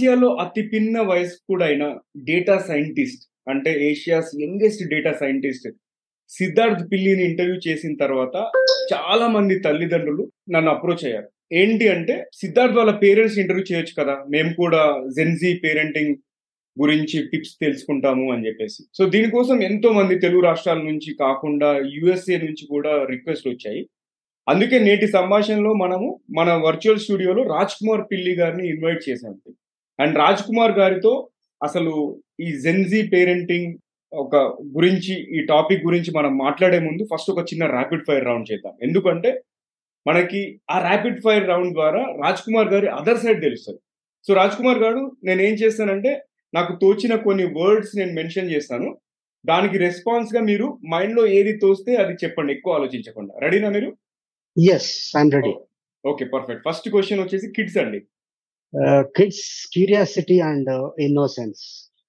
ఆసియాలో అతి పిన్న వయసు కూడా అయిన డేటా సైంటిస్ట్ అంటే Asia's youngest data scientist Siddharth పిల్లిని ఇంటర్వ్యూ చేసిన తర్వాత చాలా మంది తల్లిదండ్రులు నన్ను అప్రోచ్ అయ్యారు. ఏంటి అంటే సిద్ధార్థ్ వాళ్ళ పేరెంట్స్ ఇంటర్వ్యూ చేయొచ్చు కదా మేము కూడా జెన్జీ పేరెంటింగ్ గురించి టిప్స్ తెలుసుకుంటాము అని చెప్పేసి. సో దీనికోసం ఎంతో మంది తెలుగు రాష్ట్రాల నుంచి కాకుండా యుఎస్ఏ నుంచి కూడా రిక్వెస్ట్ వచ్చాయి. అందుకే నేటి సంభాషణలో మనము మన వర్చువల్ స్టూడియోలో రాజ్ కుమార్ పిల్లి గారిని ఇన్వైట్ చేశాం అండ్ రాజ్ కుమార్ గారితో అసలు ఈ జెన్జీ పేరెంటింగ్ ఒక గురించి ఈ టాపిక్ గురించి మనం మాట్లాడే ముందు ఫస్ట్ ఒక చిన్న ర్యాపిడ్ ఫైర్ రౌండ్ చేద్దాం. ఎందుకంటే మనకి ఆ ర్యాపిడ్ ఫైర్ రౌండ్ ద్వారా రాజ్ కుమార్ గారి అదర్ సైడ్ తెలుస్తుంది. సో రాజ్ కుమార్ గారు నేను ఏం చేస్తానంటే నాకు తోచిన కొన్ని వర్డ్స్ నేను మెన్షన్ చేస్తాను. దానికి రెస్పాన్స్గా మీరు మైండ్లో ఏది తోస్తే అది చెప్పండి ఎక్కువ ఆలోచించకుండా. రెడీనా మీరు? Yes I'm ready okay perfect first question వచ్చేసి కిడ్స్ అండి. Kids curiosity and innocence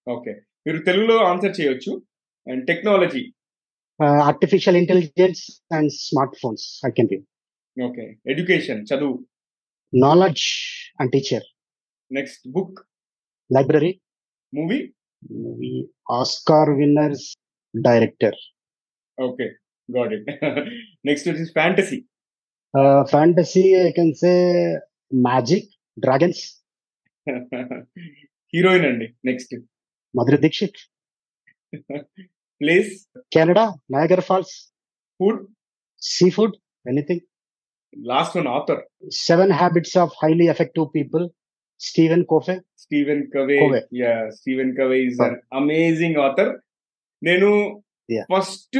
okay మీరు తెలుగులో ఆన్సర్ చేయొచ్చు. And technology artificial intelligence and smart phones I can be okay education చదువు. Knowledge and teacher next book library movie movie Oscar winners director okay got it next fantasy fantasy I can say magic dragons? Heroine అండి next. Madhuri Dixit. Place Canada Niagara Falls. Food. Sea food anything. Last one author. Seven habits of highly effective people Stephen Covey. Stephen Covey. Yeah Stephen Covey is an amazing author. నేను. First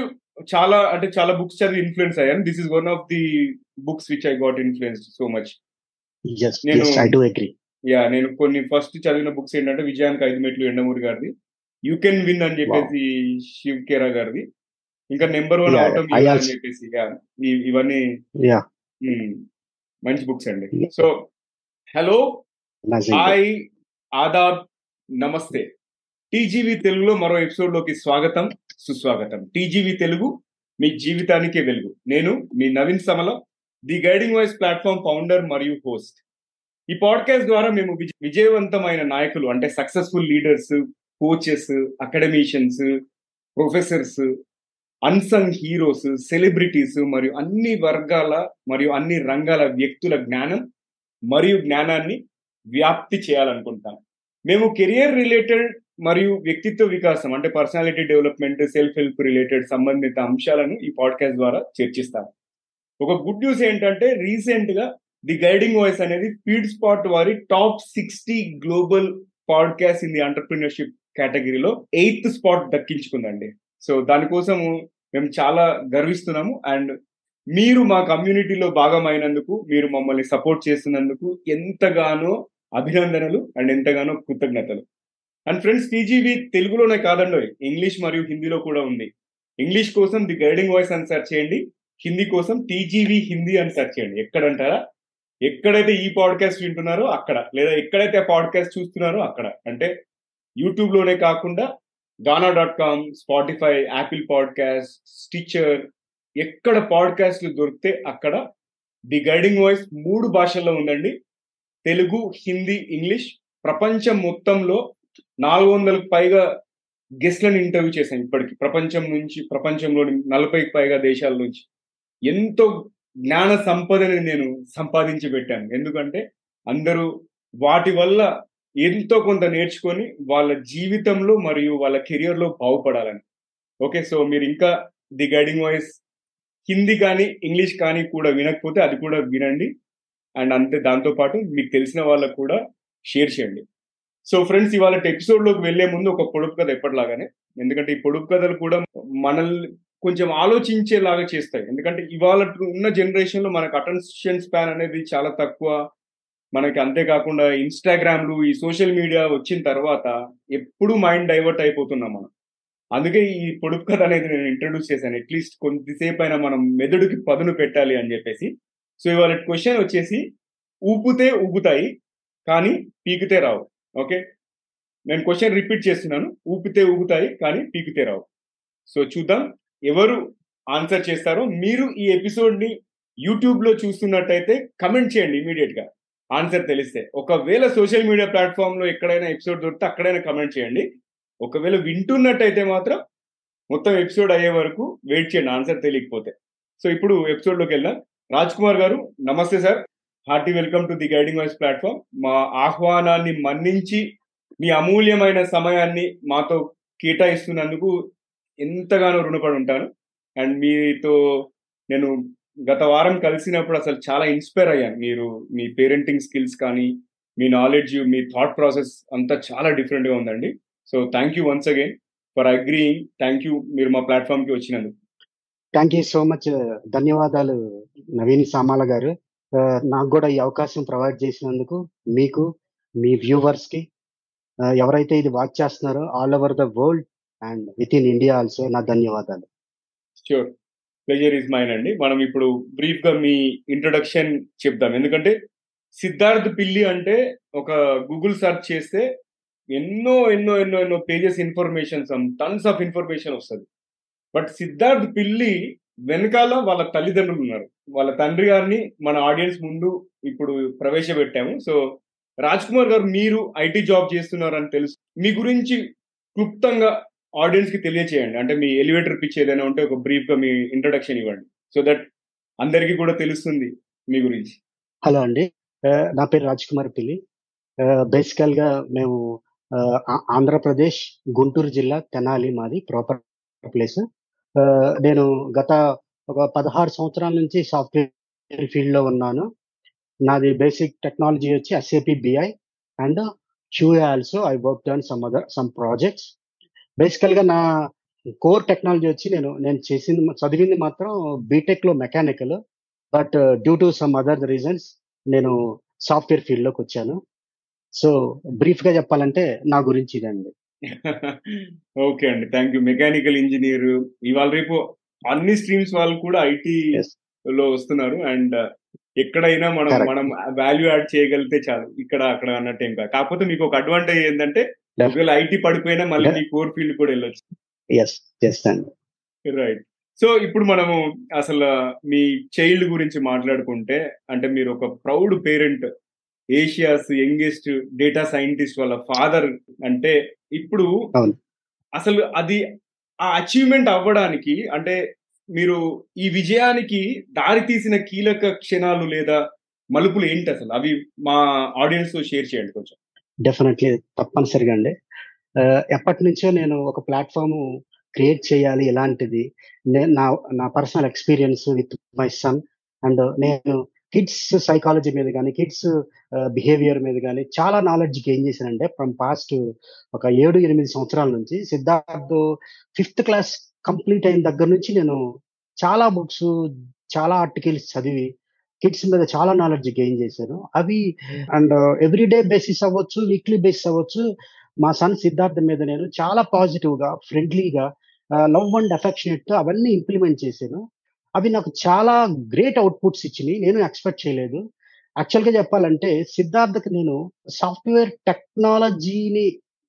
చాలా అంటే చాలా books చదివి influence అయ్యాను. This is one of the books which I got influenced so much yeah నేను కొన్ని first చదివిన books ఏంటంటే విజయానికి ఐదు మెట్లు ఎండమూరి గారిది. యూ కెన్ విన్ అని చెప్పేసి శివ్ కేరా గారిది. ఇంకా నెంబర్ వన్ I అని చెప్పేసి ఇవన్నీ మంచి బుక్స్ అండి. సో హలో హాయ్ ఆదాబ్ నమస్తే టీజీవీ తెలుగులో మరో ఎపిసోడ్లోకి స్వాగతం సుస్వాగతం. టీజీవీ తెలుగు మీ జీవితానికే వెలుగు. నేను మీ Naveen Samala. The guiding voice platform founder మరియు హోస్ట్ ఈ పాడ్కాస్ట్ ద్వారా మేము విజయవంతమైన నాయకులు అంటే successful leaders coaches academicians professors unsung heroes celebrities మరియు అన్ని వర్గాల మరియు అన్ని రంగాల వ్యక్తుల జ్ఞానం మరియు జ్ఞానాన్ని వ్యాప్తి చేయాలనుకుంటాం మేము కెరియర్ రిలేటెడ్ మరియు వ్యక్తిత్వ వికాసం అంటే personality development self help related సంబంధిత అంశాలను ఈ పాడ్కాస్ట్ ద్వారా చర్చిస్తాము ఒక గుడ్ న్యూస్ ఏంటంటే రీసెంట్గా ది గైడింగ్ వాయిస్ అనేది ఫీడ్ స్పాట్ వారి top sixty global podcast in the entrepreneurship కేటగిరీలో ఎయిత్ స్పాట్ దక్కించుకుందండి. సో దానికోసము మేము చాలా గర్విస్తున్నాము. అండ్ మీరు మా కమ్యూనిటీలో భాగమైనందుకు మీరు మమ్మల్ని సపోర్ట్ చేస్తున్నందుకు ఎంతగానో అభినందనలు అండ్ ఎంతగానో కృతజ్ఞతలు. అండ్ ఫ్రెండ్స్ టీజీవీ తెలుగులోనే కాదండి ఇంగ్లీష్ మరియు హిందీలో కూడా ఉంది. ఇంగ్లీష్ కోసం ది గైడింగ్ వాయిస్ అని సెర్చ్ చేయండి. హిందీ కోసం టీజీవీ హిందీ అని సెర్చ్ చేయండి. ఎక్కడంటారా? ఎక్కడైతే ఈ పాడ్కాస్ట్ వింటున్నారో అక్కడ. లేదా ఎక్కడైతే పాడ్కాస్ట్ చూస్తున్నారో అక్కడ. అంటే యూట్యూబ్లోనే కాకుండా Gaana dot com Spotify Apple podcast Stitcher ఎక్కడ పాడ్కాస్ట్లు దొరికితే అక్కడ ది గైడింగ్ వాయిస్ మూడు భాషల్లో ఉందండి. తెలుగు హిందీ ఇంగ్లీష్. ప్రపంచం మొత్తంలో నాలుగు వందలకు పైగా గెస్ట్లను ఇంటర్వ్యూ చేశాను ఇప్పటికి. ప్రపంచం నుంచి ప్రపంచంలోని నలభైకి పైగా దేశాల నుంచి. ఎంతో జ్ఞాన సంపదని నేను సంపాదించి పెట్టాను. ఎందుకంటే అందరూ వాటి వల్ల ఎంతో కొంత నేర్చుకొని వాళ్ళ జీవితంలో మరియు వాళ్ళ కెరియర్లో బాగుపడాలని. ఓకే సో మీరు ఇంకా ది గైడింగ్ వాయిస్ హిందీ కానీ ఇంగ్లీష్ కానీ కూడా వినకపోతే అది కూడా వినండి. అండ్ అంతే దాంతో పాటు మీకు తెలిసిన వాళ్ళకు కూడా షేర్ చేయండి. సో ఫ్రెండ్స్ ఇవాళ ఎపిసోడ్లోకి వెళ్ళే ముందు ఒక పొడుపు కథ ఎప్పటిలాగానే. ఎందుకంటే ఈ పొడుపు కథలు కూడా మనల్ని కొంచెం ఆలోచించేలాగా చేస్తాయి. ఎందుకంటే ఇవాళ ఉన్న జనరేషన్లో మనకు అటెన్షన్ స్పాన్ అనేది చాలా తక్కువ. మనకి అంతేకాకుండా ఇన్స్టాగ్రామ్లు ఈ సోషల్ మీడియా వచ్చిన తర్వాత ఎప్పుడు మైండ్ డైవర్ట్ అయిపోతున్నాం మనం. అందుకే ఈ పొడుపు కథ అనేది నేను ఇంట్రడ్యూస్ చేశాను. అట్లీస్ట్ కొద్దిసేపు అయినా మనం మెదడుకి పదును పెట్టాలి అని చెప్పేసి. సో ఇవాళ క్వశ్చన్ వచ్చేసి ఊపితే ఊపుతాయి కానీ పీకితే రావు. ఓకే? నేను క్వశ్చన్ రిపీట్ చేస్తున్నాను. ఊపితే ఊపుతాయి కానీ పీకితే రావు. సో చూద్దాం. ఎవరు ఆన్సర్ చేస్తారో మీరు ఈ ఎపిసోడ్ని యూట్యూబ్లో చూస్తున్నట్టయితే కమెంట్ చేయండి ఇమీడియట్గా ఆన్సర్ తెలిస్తే. ఒకవేళ సోషల్ మీడియా ప్లాట్ఫామ్లో ఎక్కడైనా ఎపిసోడ్ దొరికితే అక్కడైనా కమెంట్ చేయండి. ఒకవేళ వింటున్నట్టయితే మాత్రం మొత్తం ఎపిసోడ్ అయ్యే వరకు వెయిట్ చేయండి ఆన్సర్ తెలియకపోతే. సో ఇప్పుడు ఎపిసోడ్లోకి వెళ్దాం. రాజ్ కుమార్ గారు నమస్తే sir. Hearty welcome to the guiding voice platform. మా ఆహ్వానాన్ని మన్నించి మీ అమూల్యమైన సమయాన్ని మాతో కేటాయిస్తున్నందుకు ఎంతగానో రుణపడి ఉంటాను అండ్ మీతో నేను గత వారం కలిసినప్పుడు అసలు చాలా ఇన్స్పైర్ అయ్యాను. మీరు మీ పేరెంటింగ్ స్కిల్స్ కానీ మీ నాలెడ్జ్ మీ థాట్ ప్రాసెస్ అంతా చాలా డిఫరెంట్గా ఉందండి. So thank you once again for agreeing. Thank you మీరు మా ప్లాట్ఫామ్కి వచ్చినందుకు. Thank you so much. ధన్యవాదాలు నవీన్ సామాల గారు. నాకు కూడా ఈ అవకాశం ప్రొవైడ్ చేసినందుకు మీకు మీ వ్యూవర్స్కి ఎవరైతే ఇది వాచ్ చేస్తున్నారో all over the world and within India also నా ధన్యవాదాలు. ష్యూర్ ప్లెజర్ ఇస్ మైన్ అండి. మనం ఇప్పుడు బ్రీఫ్గా మీ ఇంట్రొడక్షన్ చెప్దాం. ఎందుకంటే సిద్ధార్థ్ పిల్లి అంటే ఒక గూగుల్ సెర్చ్ చేస్తే ఎన్నో ఎన్నో ఎన్నో ఎన్నో pages information tons of information వస్తుంది. బట్ సిద్ధార్థ్ పిల్లి వెనకాల వాళ్ళ తల్లిదండ్రులు ఉన్నారు. వాళ్ళ తండ్రి గారిని మన ఆడియన్స్ ముందు ఇప్పుడు ప్రవేశపెట్టాము. సో రాజ్ కుమార్ గారు మీరు ఐటీ జాబ్ చేస్తున్నారని తెలుసు. మీ గురించి క్లుప్తంగా ఆడియన్స్కి తెలియచేయండి. అంటే మీ ఎలివేటర్ పిచ్ ఏదైనా ఉంటే ఒక బ్రీఫ్గా మీ ఇంట్రొడక్షన్ ఇవ్వండి. సో దట్ అందరికీ కూడా తెలుస్తుంది మీ గురించి. హలో అండి. నా పేరు రాజ్ కుమార్ పిల్లి. బేసికల్గా మేము ఆంధ్రప్రదేశ్ గుంటూరు జిల్లా తెనాలి మాది ప్రాపర్ ప్లేస్. నేను గత ఒక పదహారు సంవత్సరాల నుంచి సాఫ్ట్వేర్ ఫీల్డ్లో ఉన్నాను. నాది బేసిక్ టెక్నాలజీ వచ్చి SAP BI and QA also I work on some other some projects. బేసికల్గా నా కోర్ టెక్నాలజీ వచ్చి నేను నేను చేసింది చదివింది మాత్రం బీటెక్లో mechanical but due to some other reasons నేను సాఫ్ట్వేర్ ఫీల్డ్లోకి వచ్చాను. సో బ్రీఫ్గా చెప్పాలంటే నా గురించి ఇదండి. ఓకే అండి. థ్యాంక్ యూ మెకానికల్ ఇంజనీర్ ఇవాళ రేపు అన్ని స్ట్రీమ్స్ వాళ్ళు కూడా ఐటీ. లో వస్తున్నారు అండ్ ఎక్కడైనా మనం. మనం వాల్యూ యాడ్ చేయగలిగితే చాలు. ఇక్కడ అక్కడ అన్నట్టు ఏం కాదు. కాకపోతే మీకు ఒక అడ్వాంటేజ్ ఏంటంటే ఒకవేళ ఐటీ పడిపోయినా మళ్ళీ మీ కోర్ ఫీల్డ్ కూడా వెళ్ళొచ్చు. ఎస్ చేస్తాను రైట్ సో ఇప్పుడు మనము అసలు మీ చైల్డ్ గురించి మాట్లాడుకుంటే అంటే మీరు ఒక proud parent Asia's youngest data scientist వాళ్ళ ఫాదర్ అంటే ఇప్పుడు. అసలు అది ఆ అచీవ్మెంట్ అవ్వడానికి అంటే మీరు ఈ విజయానికి దారి తీసిన కీలక క్షణాలు లేదా మలుపులు ఏంటి అసలు? అవి మా ఆడియన్స్తో షేర్ చేయండి కొంచెం. డెఫినెట్లీ తప్పనిసరిగా అండి. ఎప్పటి నుంచో నేను ఒక ప్లాట్ఫామ్ క్రియేట్ చేయాలి ఇలాంటిది. నా నా personal experience with my son and నేను కిడ్స్ సైకాలజీ మీద కానీ కిడ్స్ బిహేవియర్ మీద కానీ చాలా నాలెడ్జ్ గెయిన్ చేశానంటే ఫ్రమ్ పాస్ట్ ఒక ఏడు ఎనిమిది సంవత్సరాల నుంచి సిద్ధార్థ్ ఫిఫ్త్ క్లాస్ కంప్లీట్ అయిన దగ్గర నుంచి నేను చాలా బుక్స్ చాలా ఆర్టికల్స్ చదివి కిడ్స్ మీద చాలా నాలెడ్జ్ గెయిన్ చేశాను అవి అండ్ ఎవ్రీడే బేసిస్ అవ్వచ్చు వీక్లీ బేసిస్ అవ్వచ్చు. మా సన్ సిద్ధార్థ మీద నేను చాలా పాజిటివ్గా ఫ్రెండ్లీగా లవ్ అండ్ అఫెక్షనేట్తో అవన్నీ ఇంప్లిమెంట్ చేశాను. అవి నాకు చాలా గ్రేట్ అవుట్పుట్స్ ఇచ్చినాయి. నేను ఎక్స్పెక్ట్ చేయలేదు. యాక్చువల్గా చెప్పాలంటే సిద్ధార్థకి నేను సాఫ్ట్వేర్ టెక్నాలజీని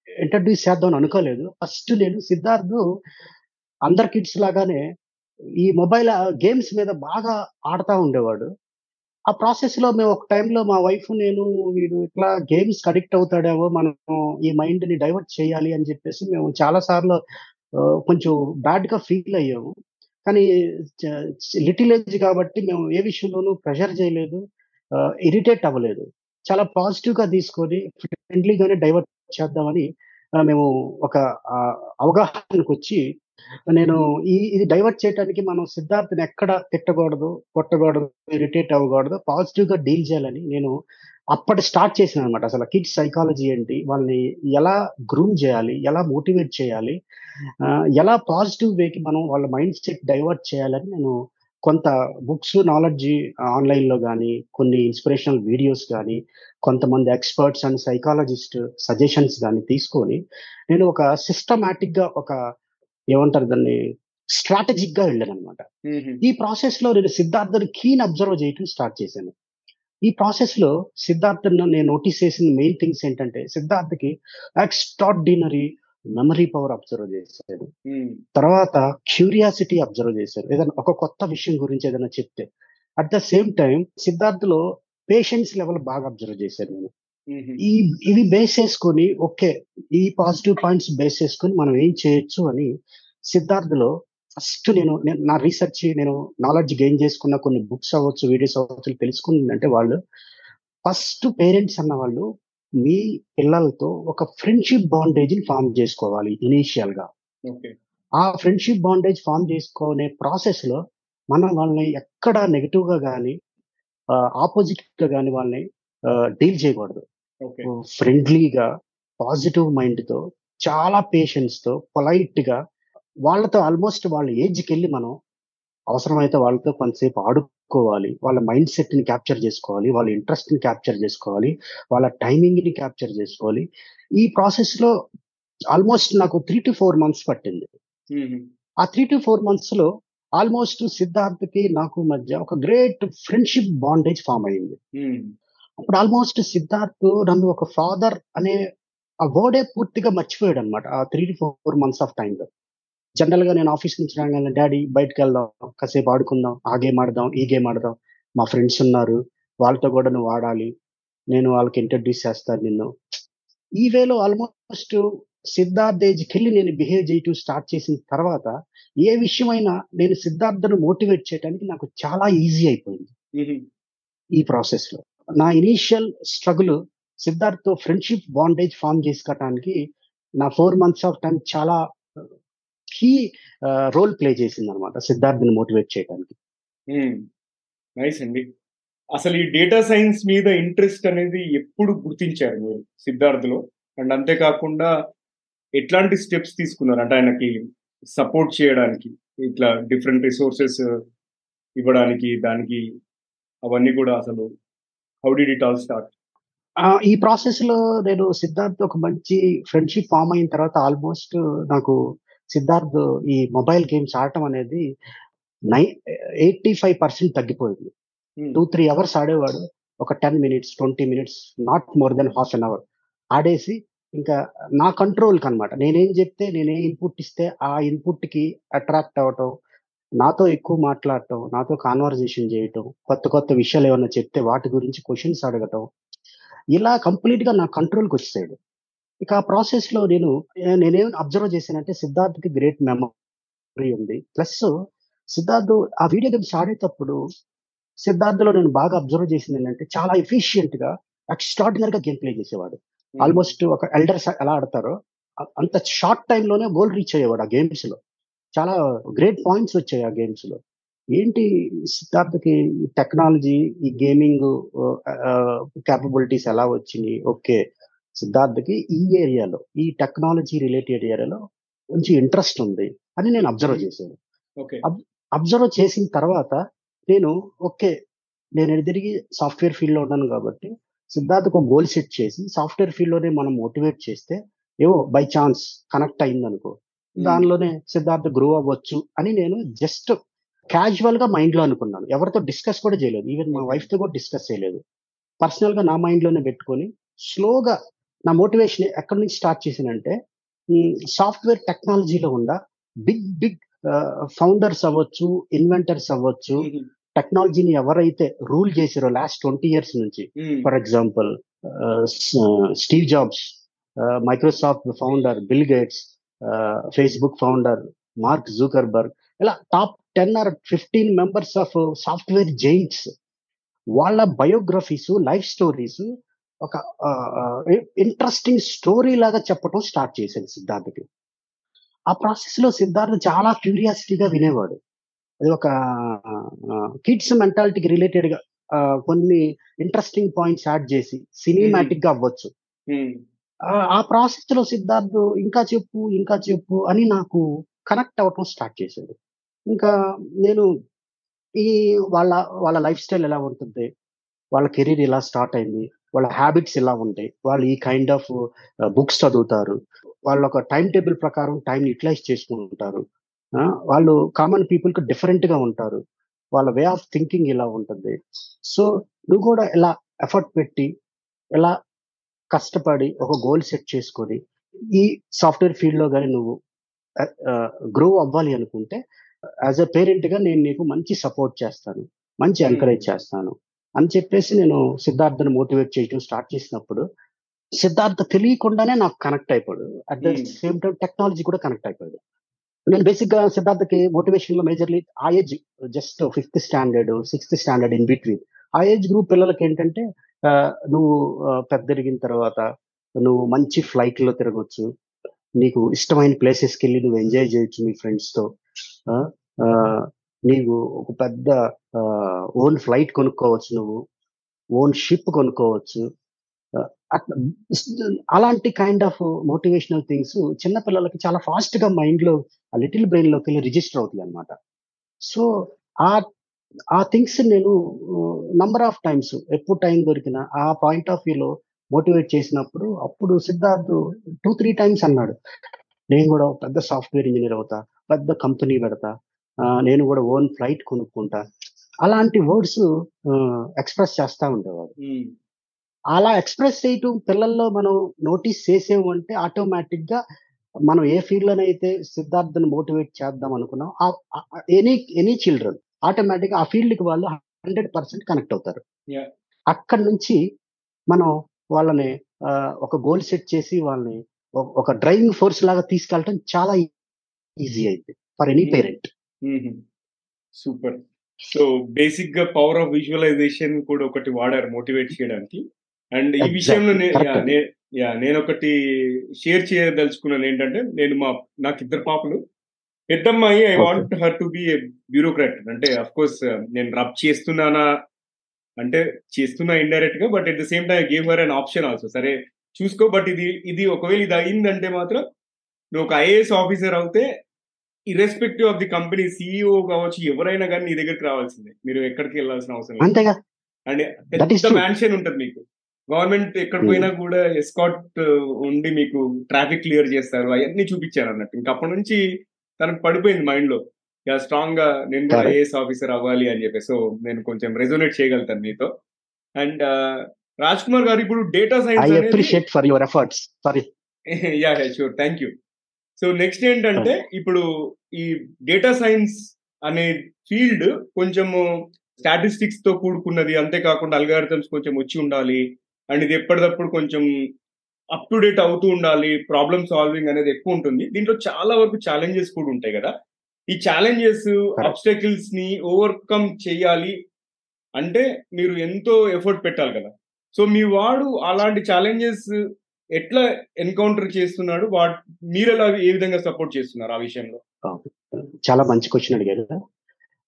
ఇంట్రడ్యూస్ చేద్దాం అనుకోలేదు. ఫస్ట్ నేను సిద్ధార్థ్ అందరి కిడ్స్ లాగానే ఈ మొబైల్ గేమ్స్ మీద బాగా ఆడుతూ ఉండేవాడు. ఆ ప్రాసెస్లో మేము ఒక టైంలో మా వైఫ్ నేను వీడు ఇట్లా గేమ్స్ అడిక్ట్ అవుతాడేమో మనం ఈ మైండ్ని డైవర్ట్ చేయాలి అని చెప్పేసి మేము చాలా సార్లు కొంచెం బ్యాడ్గా ఫీల్ అయ్యాము. కానీ లిటిల్ ఏజ్ కాబట్టి మేము ఏ విషయంలోనూ ప్రెషర్ చేయలేదు ఇరిటేట్ అవ్వలేదు. చాలా పాజిటివ్గా తీసుకొని ఫ్రెండ్లీగానే డైవర్ట్ చేద్దామని మేము ఒక అవగాహనకు వచ్చి నేను ఈ ఇది డైవర్ట్ చేయడానికి మనం సిద్ధార్థని ఎక్కడ తిట్టకూడదు కొట్టకూడదు ఇరిటేట్ అవ్వకూడదు పాజిటివ్గా డీల్ చేయాలని నేను అప్పటి స్టార్ట్ చేసిన అనమాట అసలు కిడ్స్ సైకాలజీ ఏంటి వాళ్ళని ఎలా గ్రూమ్ చేయాలి ఎలా మోటివేట్ చేయాలి ఎలా పాజిటివ్ వేకి మనం వాళ్ళ మైండ్ సెట్ డైవర్ట్ చేయాలని నేను కొంత బుక్స్ నాలెడ్జ్ ఆన్లైన్లో కానీ కొన్ని ఇన్స్పిరేషనల్ వీడియోస్ కానీ కొంతమంది ఎక్స్పర్ట్స్ అండ్ సైకాలజిస్ట్ సజెషన్స్ కానీ తీసుకొని నేను ఒక సిస్టమాటిక్గా ఒక ఏమంటారు దాన్ని? స్ట్రాటజిక్గా వెళ్ళాను అనమాట ఈ ప్రాసెస్లో నేను సిద్ధార్థని కీన్ అబ్జర్వ్ చేయటం స్టార్ట్ చేశాను. ఈ ప్రాసెస్లో సిద్ధార్థను నేను నోటీస్ చేసిన మెయిన్ థింగ్స్ ఏంటంటే సిద్ధార్థకి ఎక్స్ట్రాడినరీ మెమరీ పవర్ అబ్జర్వ్ చేశాను తర్వాత క్యూరియాసిటీ అబ్జర్వ్ చేశారు ఏదైనా ఒక కొత్త విషయం గురించి ఏదైనా చెప్తే అట్ ద సేమ్ టైం సిద్ధార్థలో పేషెన్స్ లెవెల్ బాగా అబ్జర్వ్ చేశాను నేను. ఈ ఇవి బేస్ చేసుకొని ఓకే ఈ పాజిటివ్ పాయింట్స్ బేస్ చేసుకొని మనం ఏం చేయొచ్చు అని సిద్ధార్థలో ఫస్ట్ నేను నా రీసెర్చ్ నేను నాలెడ్జ్ గెయిన్ చేసుకున్న కొన్ని బుక్స్ అవ్వచ్చు వీడియోస్ అవ్వచ్చు తెలుసుకుందంటే వాళ్ళు ఫస్ట్ పేరెంట్స్ అన్న వాళ్ళు మీ పిల్లలతో ఒక ఫ్రెండ్షిప్ బాండేజ్ని ఫామ్ చేసుకోవాలి ఇనీషియల్గా. ఆ ఫ్రెండ్షిప్ బాండేజ్ ఫామ్ చేసుకునే ప్రాసెస్లో మనం వాళ్ళని ఎక్కడ నెగిటివ్గా కానీ ఆపోజిట్గా కానీ వాళ్ళని డీల్ చేయకూడదు. ఫ్రెండ్లీగా పాజిటివ్ మైండ్తో చాలా పేషెన్స్తో పొలైట్గా వాళ్ళతో ఆల్మోస్ట్ వాళ్ళ ఏజ్కి వెళ్ళి మనం అవసరమైతే వాళ్ళతో కొంతసేపు ఆడుకోవాలి. వాళ్ళ మైండ్ సెట్ని క్యాప్చర్ చేసుకోవాలి. వాళ్ళ ఇంట్రెస్ట్ని క్యాప్చర్ చేసుకోవాలి. వాళ్ళ టైమింగ్ని క్యాప్చర్ చేసుకోవాలి. ఈ ప్రాసెస్లో ఆల్మోస్ట్ నాకు త్రీ టు ఫోర్ మంత్స్ పట్టింది. ఆ త్రీ టు ఫోర్ మంత్స్లో ఆల్మోస్ట్ సిద్ధార్థకి నాకు మధ్య ఒక గ్రేట్ ఫ్రెండ్షిప్ బాండేజ్ ఫామ్ అయింది. అప్పుడు ఆల్మోస్ట్ సిద్ధార్థ్ నన్ను ఒక ఫాదర్ అనే ఆ వర్డే పూర్తిగా మర్చిపోయాడు అనమాట ఆ three to four months of టైంలో జనరల్గా నేను ఆఫీస్ నుంచి రాగానే డాడీ బయటకు వెళ్దాం. కాసేపు ఆడుకుందాం. ఆ గేమ్ ఆడదాం. ఈ గేమ్ ఆడదాం. మా ఫ్రెండ్స్ ఉన్నారు. వాళ్ళతో కూడా నువ్వు ఆడాలి. నేను వాళ్ళకి ఇంట్రడ్యూస్ చేస్తాను నిన్ను. ఈ వేలో ఆల్మోస్ట్ సిద్ధార్థ్ ఏజ్కి వెళ్ళి నేను బిహేవ్ చేయటం స్టార్ట్ చేసిన తర్వాత ఏ విషయమైనా నేను సిద్ధార్థను మోటివేట్ చేయడానికి నాకు చాలా ఈజీ అయిపోయింది. ఈ ప్రాసెస్లో. నా ఇనీషియల్ స్ట్రగుల్ సిద్ధార్థ్తో ఫ్రెండ్షిప్ బాండేజ్ ఫామ్ చేసుకోవడానికి నా ఫోర్ మంత్స్ ఆఫ్ టైం చాలా కీ రోల్ ప్లే చేసింది అనమాట సిద్ధార్థ్ని మోటివేట్ చేయడానికి నైస్ అండి. అసలు ఈ డేటా సైన్స్ మీద ఇంట్రెస్ట్ అనేది ఎప్పుడు గుర్తించారు మీరు సిద్ధార్థలో? అండ్ అంతేకాకుండా ఎట్లాంటి స్టెప్స్ తీసుకున్నారు? అంటే ఆయనకి సపోర్ట్ చేయడానికి ఇట్లా డిఫరెంట్ రిసోర్సెస్ ఇవ్వడానికి దానికి అవన్నీ కూడా అసలు how did it all start ఈ ప్రాసెస్లో నేను సిద్ధార్థ్ ఒక మంచి ఫ్రెండ్షిప్ ఫామ్ అయిన తర్వాత ఆల్మోస్ట్ నాకు సిద్ధార్థ్ ఈ మొబైల్ గేమ్స్ ఆడటం అనేది నై ఎయిటీ ఫైవ్ పర్సెంట్ తగ్గిపోయింది టూ త్రీ అవర్స్ ఆడేవాడు ఒక ten minutes twenty minutes not more than half an hour ఆడేసి ఇంకా నా కంట్రోల్ అనమాట నేనేం చెప్తే నేనే ఇన్పుట్ ఇస్తే ఆ ఇన్పుట్కి అట్రాక్ట్ అవ్వటం నాతో ఎక్కువ మాట్లాడటం నాతో కాన్వర్జేషన్ చేయటం కొత్త కొత్త విషయాలు ఏమైనా చెప్తే వాటి గురించి క్వశ్చన్స్ అడగటం ఇలా కంప్లీట్గా నా కంట్రోల్కి వచ్చేసాడు. ఇక ఆ ప్రాసెస్లో నేను నేనేం అబ్జర్వ్ చేశానంటే సిద్ధార్థ్కి గ్రేట్ మెమరీ ఉంది. ప్లస్ సిద్ధార్థ్ ఆ వీడియో గేమ్స్ ఆడేటప్పుడు సిద్ధార్థ్లో నేను బాగా అబ్జర్వ్ చేసింది ఏంటంటే చాలా ఎఫిషియెంట్గా ఎక్స్ట్రాడినరీ గా గేమ్ ప్లే చేసేవాడు ఆల్మోస్ట్ ఒక ఎల్డర్స్ ఎలా ఆడతారో అంత షార్ట్ టైం లోనే గోల్ రీచ్ అయ్యేవాడు ఆ గేమ్స్లో. చాలా గ్రేట్ పాయింట్స్ వచ్చాయి ఆ గేమ్స్లో. ఏంటి సిద్ధార్థకి టెక్నాలజీ ఈ గేమింగ్ క్యాపబిలిటీస్ ఎలా వచ్చినాయి? ఓకే. సిద్ధార్థకి ఈ ఏరియాలో ఈ టెక్నాలజీ రిలేటెడ్ ఏరియాలో కొంచెం ఇంట్రెస్ట్ ఉంది అని నేను అబ్జర్వ్ చేశాను. ఓకే అబ్జర్వ్ చేసిన తర్వాత నేను ఓకే నేను తిరిగి సాఫ్ట్వేర్ ఫీల్డ్లో ఉన్నాను కాబట్టి సిద్ధార్థకు ఒక గోల్ సెట్ చేసి సాఫ్ట్వేర్ ఫీల్డ్లోనే మనం మోటివేట్ చేస్తే ఏవో బై ఛాన్స్ కనెక్ట్ అయింది అనుకో దానిలోనే సిద్ధార్థ గ్రో అవ్వచ్చు అని నేను జస్ట్ క్యాజువల్గా మైండ్లో అనుకున్నాను. ఎవరితో డిస్కస్ కూడా చేయలేదు. ఈవెన్ మా వైఫ్తో కూడా డిస్కస్ చేయలేదు. పర్సనల్గా నా మైండ్లోనే పెట్టుకొని స్లోగా నా మోటివేషన్ ఎక్కడి నుంచి స్టార్ట్ చేసానంటే సాఫ్ట్వేర్ టెక్నాలజీలో ఉన్న బిగ్ బిగ్ ఫౌండర్స్ అవ్వచ్చు ఇన్వెంటర్స్ అవ్వచ్చు టెక్నాలజీని ఎవరైతే రూల్ చేసారో లాస్ట్ ట్వంటీ ఇయర్స్ నుంచి for example Steve Jobs Microsoft founder Bill Gates Facebook founder Mark Zuckerberg ఇలా top ten or fifteen members of software giants వాళ్ళ బయోగ్రఫీస్ లైఫ్ స్టోరీస్ ఒక interesting story లాగా చెప్పడం స్టార్ట్ చేశాను సిద్ధార్థకి ఆ ప్రాసెస్లో సిద్ధార్థ చాలా క్యూరియాసిటీగా వినేవాడు. అది ఒక కిడ్స్ మెంటాలిటీకి రిలేటెడ్గా కొన్ని ఇంట్రెస్టింగ్ పాయింట్స్ యాడ్ చేసి సినిమాటిక్గా అవ్వచ్చు. ఆ- ప్రాసెస్లో సిద్ధార్థ్ ఇంకా చెప్పు ఇంకా చెప్పు అని నాకు కనెక్ట్ అవ్వటం స్టార్ట్ చేశాడు ఇంకా నేను ఈ వాళ్ళ వాళ్ళ లైఫ్ స్టైల్ ఎలా ఉంటుంది వాళ్ళ కెరీర్ ఎలా స్టార్ట్ అయింది వాళ్ళ హ్యాబిట్స్ ఎలా ఉంటాయి వాళ్ళు ఈ కైండ్ ఆఫ్ బుక్స్ చదువుతారు వాళ్ళు ఒక టైం టేబుల్ ప్రకారం టైం యూటిలైజ్ చేసుకుంటారు వాళ్ళు కామన్ పీపుల్కి డిఫరెంట్గా ఉంటారు వాళ్ళ వే ఆఫ్ థింకింగ్ ఇలా ఉంటుంది. సో నువ్వు కూడా ఎలా ఎఫర్ట్ పెట్టి ఎలా కష్టపడి ఒక గోల్ సెట్ చేసుకొని ఈ సాఫ్ట్వేర్ ఫీల్డ్లో కానీ నువ్వు గ్రో అవ్వాలి అనుకుంటే యాజ్ అ పేరెంట్గా నేను నీకు మంచి సపోర్ట్ చేస్తాను మంచి Hmm. ఎంకరేజ్ చేస్తాను అని చెప్పేసి నేను సిద్ధార్థని మోటివేట్ చేయడం స్టార్ట్ చేసినప్పుడు సిద్ధార్థ తెలియకుండానే నాకు కనెక్ట్ అయిపోయాడు at the Hmm. Same time technology కూడా కనెక్ట్ అయిపోయాడు నేను బేసిక్గా సిద్ధార్థకి మోటివేషన్లో మేజర్లీ ఆ age just fifth standard sixth standard in between ఆ ఏజ్ గ్రూప్ పిల్లలకి ఏంటంటే నువ్వు పెద్దరిగిన తర్వాత నువ్వు మంచి ఫ్లైట్లో తిరగొచ్చు. నీకు ఇష్టమైన ప్లేసెస్కి వెళ్ళి నువ్వు ఎంజాయ్ చేయొచ్చు మీ ఫ్రెండ్స్తో. ఆ, ఆ, నీకు ఒక పెద్ద ఓన్ ఫ్లైట్ కొనుక్కోవచ్చు నువ్వు. ఓన్ షిప్ కొనుక్కోవచ్చు. ఆ, అట్లా అలాంటి కైండ్ ఆఫ్ మోటివేషనల్ థింగ్స్ చిన్నపిల్లలకి చాలా ఫాస్ట్గా మైండ్లో ఆ లిటిల్ బ్రెయిన్లోకి వెళ్ళి రిజిస్టర్ అవుతుంది అనమాట సో ఆ ఆ థింగ్స్ నేను నంబర్ ఆఫ్ టైమ్స్ ఎప్పుడు టైం దొరికినా ఆ పాయింట్ ఆఫ్ వ్యూలో మోటివేట్ చేసినప్పుడు అప్పుడు సిద్ధార్థ్ టూ త్రీ టైమ్స్ అన్నాడు. నేను కూడా పెద్ద సాఫ్ట్వేర్ ఇంజనీర్ అవుతా పెద్ద కంపెనీ పెడతా నేను కూడా ఓన్ ఫ్లైట్ కొనుక్కుంటా. అలాంటి వర్డ్స్ ఎక్స్ప్రెస్ చేస్తా ఉండేవాడు. ఉమ్, అలా ఎక్స్ప్రెస్ చేయటం పిల్లల్లో మనం నోటీస్ చేసేము అంటే ఆటోమేటిక్గా మనం ఏ ఫీల్డ్ లోనైతే సిద్ధార్థను మోటివేట్ చేద్దాం అనుకున్నాం ఎనీ ఎనీ చిల్డ్రన్ ఆటోమేటిక్ ఆ ఫీల్డ్కి వాళ్ళు హండ్రెడ్ పర్సెంట్ కనెక్ట్ అవుతారు. అక్కడి నుంచి మనం వాళ్ళని ఒక గోల్ సెట్ చేసి వాళ్ళని ఒక- డ్రైవింగ్ ఫోర్స్ లాగా తీసుకెళ్ళటం చాలా ఈజీ అయింది for any. Parent. Super so బేసిక్గా పవర్ ఆఫ్ విజువలైజేషన్ కూడా ఒకటి వాడారు మోటివేట్ చేయడానికి. అండ్ ఈ. విషయంలో నేను ఒకటి షేర్ చేయదలుచుకున్నాను ఏంటంటే నేను మా నాకు ఇద్దరు పాపలు. పెద్దమ్మాయి I. Want her to be bureaucrat అంటే అఫ్ కోర్స్ నేను రబ్ చేస్తున్నానా? అంటే చేస్తున్నా ఇండైరెక్ట్గా but at the same time game her an option also సరే చూసుకో బట్ ఇది ఇది ఒకవేళ ఇది అయిందంటే మాత్రం నువ్వు ఒక ఐఏఎస్ ఆఫీసర్ అవుతే irrespective of the company CEO కావచ్చు ఎవరైనా కానీ నీ దగ్గరికి రావాల్సిందే. మీరు ఎక్కడికి వెళ్ళాల్సిన అవసరం అంతేగా? అండ్ పెద్ద. మ్యాన్షన్ ఉంటుంది మీకు. గవర్నమెంట్ ఎక్కడ Hmm. పోయినా కూడా ఎస్కాట్ ఉండి మీకు ట్రాఫిక్ క్లియర్ చేస్తారు అవన్నీ చూపించారు అన్నట్టు. ఇంకా అప్పటి నుంచి తనకు పడిపోయింది మైండ్లో ఇక స్ట్రాంగ్గా నేను కూడా. ఐఏఎస్ ఆఫీసర్ అవ్వాలి అని చెప్పి సో నేను కొంచెం రెజోనేట్ చేయగలుగుతాను మీతో. అండ్ రాజ్ కుమార్ గారు ఇప్పుడు data science appreciate for your efforts sorry yeah sure thank you so next ఏంటంటే ఇప్పుడు ఈ డేటా సైన్స్ అనే ఫీల్డ్ కొంచెము స్టాటిస్టిక్స్తో కూడుకున్నది. అంతేకాకుండా అల్గారిథమ్స్ కొంచెం వచ్చి ఉండాలి. అండ్ ఇది ఎప్పటికప్పుడు కొంచెం అప్ టు డేట్ అవుతూ ఉండాలి ప్రాబ్లమ్ సాల్వింగ్ అనేది ఎక్కువ ఉంటుంది. దీంట్లో చాలా వరకు ఛాలెంజెస్ కూడా ఉంటాయి కదా. ఈ ఛాలెంజెస్ అబ్స్టకిల్స్ని ఓవర్కమ్ చేయాలి అంటే మీరు ఎంతో ఎఫర్ట్ పెట్టాలి కదా. సో మీ వాడు అలాంటి ఛాలెంజెస్ ఎట్లా ఎన్కౌంటర్ చేస్తున్నాడు? వాట్ మీరు ఎలా ఏ విధంగా సపోర్ట్ చేస్తున్నారు ఆ విషయంలో? చాలా మంచి క్వశ్చన్ అడిగారు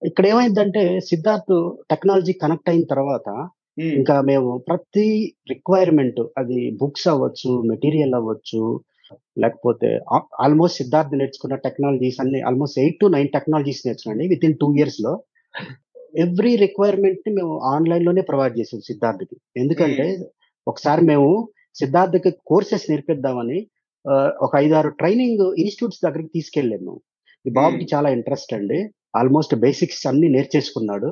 ఇక్కడ ఏమైందంటే సిద్ధార్థ్ టెక్నాలజీ కనెక్ట్ అయిన తర్వాత ఇంకా మేము ప్రతి రిక్వైర్మెంట్ అది బుక్స్ అవ్వచ్చు మెటీరియల్ అవ్వచ్చు లేకపోతే ఆల్మోస్ట్ సిద్ధార్థ్ నేర్చుకున్న టెక్నాలజీస్ అన్ని almost eight to nine technologies నేర్చుకున్నాండి within two ఇయర్స్లో ఎవ్రీ రిక్వైర్మెంట్ని మేము ఆన్లైన్లోనే ప్రొవైడ్ చేసాం సిద్ధార్థ్కి. ఎందుకంటే ఒకసారి మేము సిద్ధార్థ్కి కోర్సెస్ నేర్పిద్దామని ఒక ఐదారు ట్రైనింగ్ ఇన్స్టిట్యూట్స్ దగ్గరికి తీసుకెళ్ళాము ఈ బాబుకి చాలా ఇంట్రెస్ట్ అండి. ఆల్మోస్ట్ బేసిక్స్ అన్ని నేర్చేసుకున్నాడు.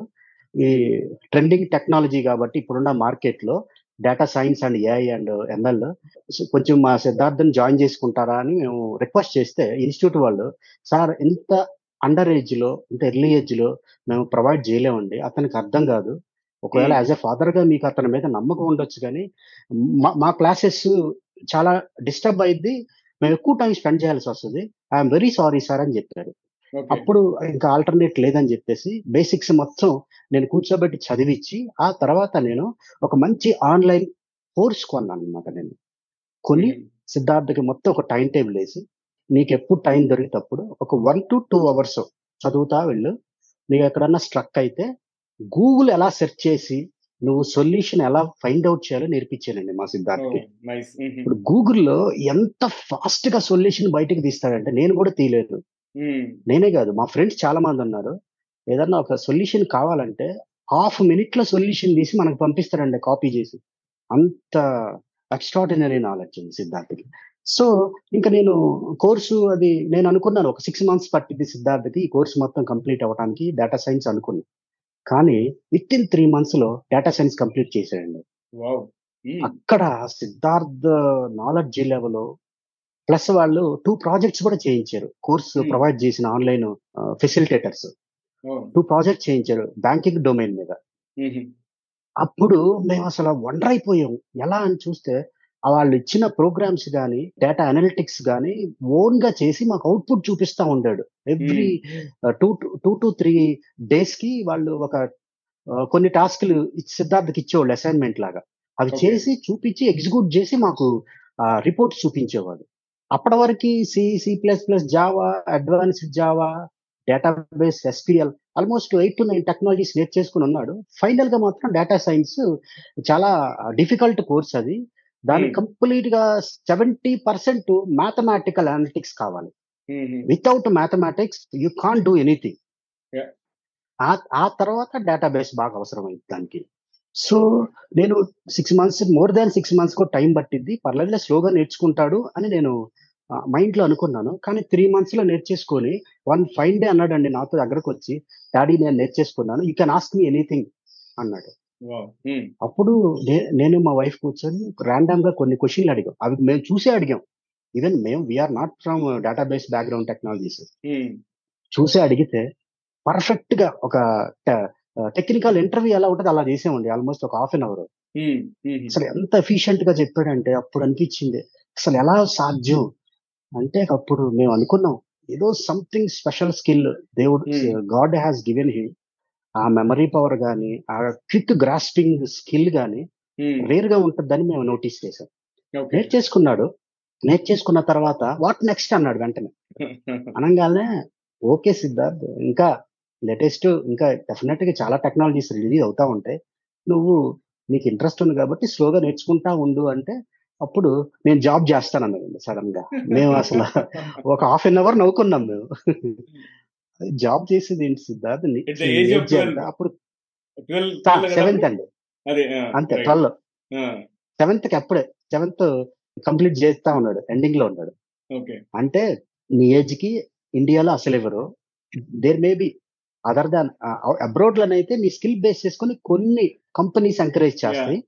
ఈ ట్రెండింగ్ టెక్నాలజీ కాబట్టి ఇప్పుడున్న మార్కెట్లో data science and AI and ML కొంచెం మా సిద్ధార్థని జాయిన్ చేసుకుంటారా అని మేము రిక్వెస్ట్ చేస్తే ఇన్స్టిట్యూట్ వాళ్ళు సార్ ఇంత అండర్ ఏజ్లో ఇంత ఎర్లీ ఏజ్లో మేము ప్రొవైడ్ చేయలేమండి. అతనికి అర్థం కాదు. ఒకవేళ. యాజ్ ఎ ఫాదర్గా మీకు అతని మీద నమ్మకం ఉండొచ్చు కానీ మా- మా క్లాసెస్ చాలా డిస్టర్బ్ అయింది మేము ఎక్కువ టైం స్పెండ్ చేయాల్సి వస్తుంది. ఐఎమ్ వెరీ సారీ సార్ అని చెప్పారు. అప్పుడు ఇంకా ఆల్టర్నేట్ లేదని చెప్పేసి బేసిక్స్ మొత్తం నేను కూర్చోబెట్టి చదివించి ఆ తర్వాత నేను ఒక మంచి ఆన్లైన్ కోర్స్ కొన్నాను అనమాట నేను. కొని సిద్ధార్థకి మొత్తం ఒక టైం టేబుల్ వేసి నీకు ఎప్పుడు టైం దొరికేటప్పుడు ఒక వన్ టు టూ అవర్స్ చదువుతా వెళ్ళు. నీకు ఎక్కడన్నా స్ట్రక్ అయితే గూగుల్ ఎలా సెర్చ్ చేసి నువ్వు సొల్యూషన్ ఎలా ఫైండ్ అవుట్ చేయాలో నేర్పించానండి మా సిద్ధార్థకి. ఇప్పుడు గూగుల్లో ఎంత ఫాస్ట్గా సొల్యూషన్ బయటకు తీస్తాడంటే నేను కూడా తీయలేదు. నేనే కాదు. మా ఫ్రెండ్స్ చాలా మంది ఉన్నారు. ఏదన్నా ఒక సొల్యూషన్ కావాలంటే హాఫ్ మినిట్లో సొల్యూషన్ తీసి మనకు పంపిస్తారండి కాపీ చేసి. అంత ఎక్స్ట్రాడినరీ నాలెడ్జ్ ఉంది సిద్ధార్థకి. సో ఇంకా నేను కోర్సు అది నేను అనుకున్నాను. ఒక సిక్స్ మంత్స్ పట్టింది సిద్ధార్థకి ఈ కోర్సు మొత్తం కంప్లీట్ అవ్వడానికి డేటా సైన్స్ అనుకున్నాను కానీ విత్ ఇన్ త్రీ మంత్స్లో డేటా సైన్స్ కంప్లీట్ చేశాడండి వావ్! అక్కడ సిద్ధార్థ్ నాలెడ్జ్ లెవెల్ ప్లస్ వాళ్ళు టూ ప్రాజెక్ట్స్ కూడా చేయించారు. Course Hmm. ప్రొవైడ్ చేసిన ఆన్లైన్ ఫెసిలిటేటర్స్. టూ ప్రాజెక్ట్ చేయించారు బ్యాంకింగ్ డొమైన్ మీద. అప్పుడు మేము అసలు వండర్ అయిపోయాం ఎలా అని చూస్తే వాళ్ళు ఇచ్చిన ప్రోగ్రామ్స్ కానీ డేటా అనలిటిక్స్ కానీ ఓన్గా చేసి మాకు అవుట్పుట్ చూపిస్తా ఉండాడు. Every two two to three డేస్కి వాళ్ళు ఒక కొన్ని టాస్క్లు సిద్ధార్థకి ఇచ్చేవాళ్ళు అసైన్మెంట్ లాగా. అవి. చేసి చూపించి ఎగ్జిక్యూట్ చేసి మాకు రిపోర్ట్ చూపించేవాడు అప్పటి వరకు C C plus plus Java advanced Java database SQL almost eight to nine technologies నేర్చేసుకుని ఉన్నాడు. ఫైనల్గా మాత్రం డేటా సైన్స్ చాలా డిఫికల్ట్ కోర్స్ అది. Hmm. కంప్లీట్గా సెవెంటీ పర్సెంట్ మ్యాథమెటికల్ అనలిటిక్స్ కావాలి. Without mathematics you can do anything. ఆ తర్వాత డేటాబేస్ బాగా అవసరం అయింది దానికి. సో నేను six months more than six months కూడా టైం పట్టింది పర్లేదు స్లోగా నేర్చుకుంటాడు అని నేను మైండ్లో అనుకున్నాను. కానీ త్రీ మంత్స్లో నేర్చేసుకొని వన్ ఫైన్ డే అన్నాడండి నాతో దగ్గరకు వచ్చి డాడీ నేను నేర్చేసుకున్నాను. You can ask me anything అన్నాడు. అప్పుడు నే- నేను మా వైఫ్ కూర్చొని ర్యాండమ్గా కొన్ని క్వశ్చన్లు అడిగాం. అవి మేము చూసే అడిగాం. ఈవెన్ మేము we're not from database background technologies చూసే అడిగితే పర్ఫెక్ట్గా ఒక టెక్నికల్ ఇంటర్వ్యూ ఎలా ఉంటుంది అలా చేసామండి. ఆల్మోస్ట్ ఒక హాఫ్ అన్ అవర్ అసలు ఎంత ఎఫిషియెంట్గా చెప్పాడంటే అప్పుడు అనిపించింది. అసలు ఎలా సాధ్యం? అంటే అప్పుడు మేము అనుకున్నాం ఏదో సంథింగ్ స్పెషల్ స్కిల్ దేవుడు. గాడ్ హ్యాస్ గివెన్ హిమ్ ఆ మెమరీ పవర్ గానీ ఆ క్విక్ గ్రాస్పింగ్ స్కిల్ గానీ రేర్గా ఉంటుందని మేము నోటీస్ చేసాం నేర్చేసుకున్నాడు. నేర్చేసుకున్న తర్వాత వాట్ నెక్స్ట్ అన్నాడు వెంటనే. అనగానే ఓకే సిద్ధార్థ్ ఇంకా లేటెస్ట్ ఇంకా డెఫినెట్గా చాలా టెక్నాలజీస్ రిలీజ్ అవుతా ఉంటాయి నువ్వు నీకు ఇంట్రెస్ట్ ఉంది కాబట్టి స్లోగా నేర్చుకుంటా ఉండు అంటే అప్పుడు నేను జాబ్ చేస్తాను అన్నది సడన్గా మేము అసలు ఒక హాఫ్ అన్ అవర్ నవ్వుకున్నాం మేము. జాబ్ చేసేది ఏంటి సిద్ధార్థ్? నీ- At the నీ age of age ఎంత? 12. అప్పుడు సెవెంత్ అండి. అంతే ట్వెల్వ్ సెవెంత్కి అప్పుడే సెవెంత్ కంప్లీట్ చేస్తా ఉన్నాడు ఎండింగ్లో ఉన్నాడు అంటే నీ ఏజ్కి ఇండియాలో అసలు ఎవరు? There may be other than abroad లోనైతే నీ స్కిల్ బేస్ చేసుకుని కొన్ని కంపెనీస్ ఎంకరేజ్ చేస్తాయి.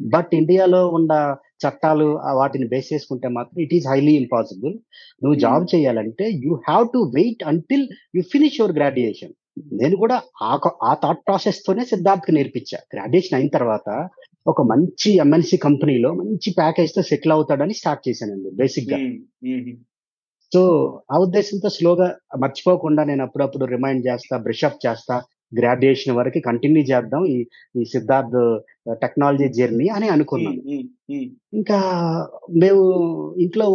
బట్ ఇండియాలో ఉన్న చట్టాలు ఆ వాటిని బేస్ చేసుకుంటే మాత్రం ఇట్ ఈస్ హైలీ ఇంపాసిబుల్ నువ్వు Hmm. జాబ్ చేయాలంటే you have to wait until you finish your graduation నేను కూడా ఆ థాట్ ప్రాసెస్ తోనే సిద్ధార్థ్ నేర్పించా. గ్రాడ్యుయేషన్ అయిన తర్వాత ఒక మంచి ఎంఎన్సి కంపెనీలో మంచి ప్యాకేజ్తో సెటిల్ అవుతాడని స్టార్ట్ చేశానండి బేసిక్గా. సో ఆ ఉద్దేశంతో స్లోగా మర్చిపోకుండా నేను అప్పుడప్పుడు రిమైండ్ చేస్తా బ్రష్ అప్ చేస్తా. గ్రాడ్యుయేషన్ వరకు కంటిన్యూ చేద్దాం ఈ ఈ సిద్ధార్థ్ టెక్నాలజీ జర్నీ అని అనుకున్నాను ఇంకా మేము ఇంట్లో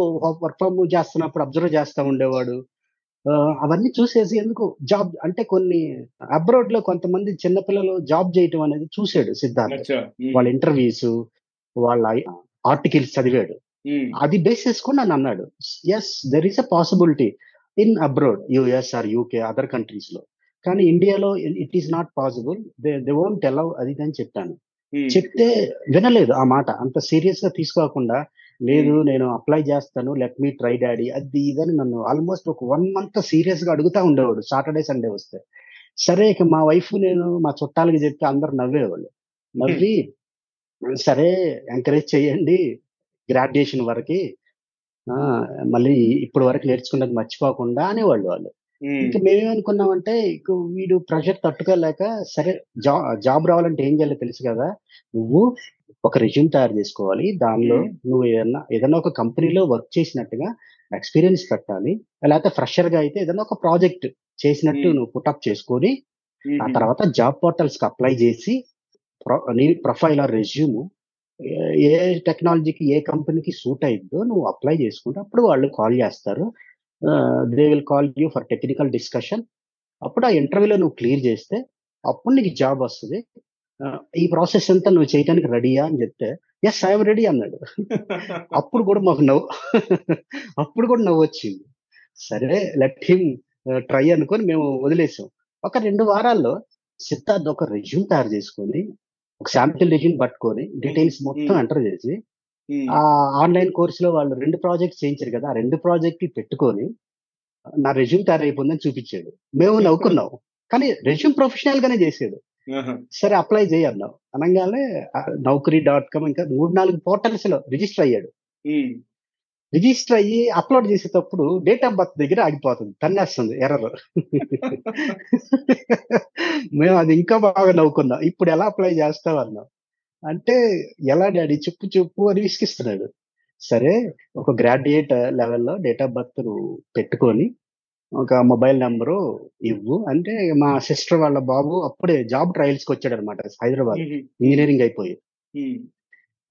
వర్క్ ఫ్రమ్ చేస్తున్నప్పుడు అబ్జర్వ్ చేస్తా ఉండేవాడు. అవన్నీ చూసేసి ఎందుకు జాబ్ అంటే కొన్ని అబ్రాడ్లో కొంతమంది చిన్నపిల్లలు జాబ్ చేయటం అనేది చూసాడు సిద్ధార్థ్. వాళ్ళ ఇంటర్వ్యూస్ వాళ్ళ ఆర్టికల్స్ చదివాడు. అది బేస్ చేసుకుని నన్ను అన్నాడు yes there is a possibility in abroad US or UK other కంట్రీస్లో. కానీ ఇండియాలో it is not possible they they won't allow అది అని చెప్పాను. చెప్తే వినలేదు ఆ మాట. అంత సీరియస్గా తీసుకోకుండా లేదు నేను అప్లై చేస్తాను లెట్ మీ ట్రై డాడీ అది ఇదని నన్ను ఆల్మోస్ట్ ఒక వన్ మంత్ సీరియస్గా అడుగుతా ఉండేవాడు. సాటర్డే సండే వస్తే. సరే ఇక మా వైఫ్ నేను మా చుట్టాలకి చెప్తే అందరు నవ్వేవాళ్ళు. నవ్వి సరే ఎంకరేజ్ చేయండి. గ్రాడ్యుయేషన్ వరకు మళ్ళీ ఇప్పుడు వరకు నేర్చుకున్నది మర్చిపోకుండా అనేవాళ్ళు వాళ్ళు. ఇంకా మేమేమనుకున్నామంటే ఇక వీడు ప్రెషర్ తట్టుకోలేక సరే జాబ్ రావాలంటే ఏం చేయాలో తెలుసు కదా నువ్వు ఒక రెజ్యూమ్ తయారు చేసుకోవాలి. దానిలో. నువ్వు ఏదన్నా ఏదైనా ఒక కంపెనీలో వర్క్ చేసినట్టుగా ఎక్స్పీరియన్స్ పెట్టాలి. లేకపోతే ఫ్రెషర్గా అయితే ఏదైనా ఒక ప్రాజెక్ట్ చేసినట్టు. నువ్వు పుటప్ చేసుకొని ఆ తర్వాత జాబ్ పోర్టల్స్కి అప్లై చేసి ప్రొ- నీ ప్రొఫైల్ ఆ రెజ్యూమ్ ఏ టెక్నాలజీకి ఏ కంపెనీకి సూట్ అయిద్దో నువ్వు అప్లై చేసుకుంటే అప్పుడు వాళ్ళు కాల్ చేస్తారు. They will call you for technical discussion అప్పుడు ఆ ఇంటర్వ్యూలో నువ్వు క్లియర్ చేస్తే అప్పుడు నీకు జాబ్ వస్తుంది. ఈ ప్రాసెస్ అంతా నువ్వు చేయడానికి రెడీయా అని చెప్తే ఎస్ ఐఎమ్ రెడీ అన్నాడు. అప్పుడు కూడా మాకు నవ్వు. అప్పుడు కూడా నవ్వు వచ్చింది. సరే లెట్ హిమ్ ట్రై అనుకొని మేము వదిలేసాం. ఒక రెండు వారాల్లో సిద్ధార్థ్ ఒక రెజ్యూమ్ తయారు చేసుకొని ఒక శాంపిల్ రెజ్యూమ్ పట్టుకొని డీటెయిల్స్ మొత్తం. ఎంటర్ చేసి ఆ ఆన్లైన్ కోర్సులో వాళ్ళు రెండు ప్రాజెక్ట్స్ చేయించారు కదా ఆ రెండు ప్రాజెక్ట్ పెట్టుకొని నా రెజ్యూమ్ తయారైపోయిందని చూపించాడు. మేము నవ్వుకున్నాం. కానీ రెజ్యూమ్ ప్రొఫెషనల్ గానే చేసాడు సరే అప్లై చేయి అన్నాం. అనగానే నౌకరీ డాట్ కామ్ ఇంకా మూడు నాలుగు పోర్టల్స్లో రిజిస్టర్ అయ్యాడు. రిజిస్టర్ అయ్యి అప్లోడ్ చేసేటప్పుడు డేట్ ఆఫ్ బర్త్ దగ్గర ఆగిపోతుంది. తన్నేస్తుంది ఎర్రర్. మేము అది ఇంకా బాగా నవ్వుకున్నాం. ఇప్పుడు ఎలా అప్లై చేస్తాం అన్నాం. అంటే ఎలా డాడీ చెప్పు చెప్పు అని విసిగిస్తున్నాడు. సరే ఒక గ్రాడ్యుయేట్ లెవెల్లో డేట్ ఆఫ్ బర్త్ పెట్టుకొని ఒక మొబైల్ నెంబరు ఇవ్వు. అంటే మా సిస్టర్ వాళ్ళ బాబు అప్పుడే జాబ్ ట్రయల్స్కి వచ్చాడు అనమాట హైదరాబాద్ ఇంజనీరింగ్ అయిపోయి.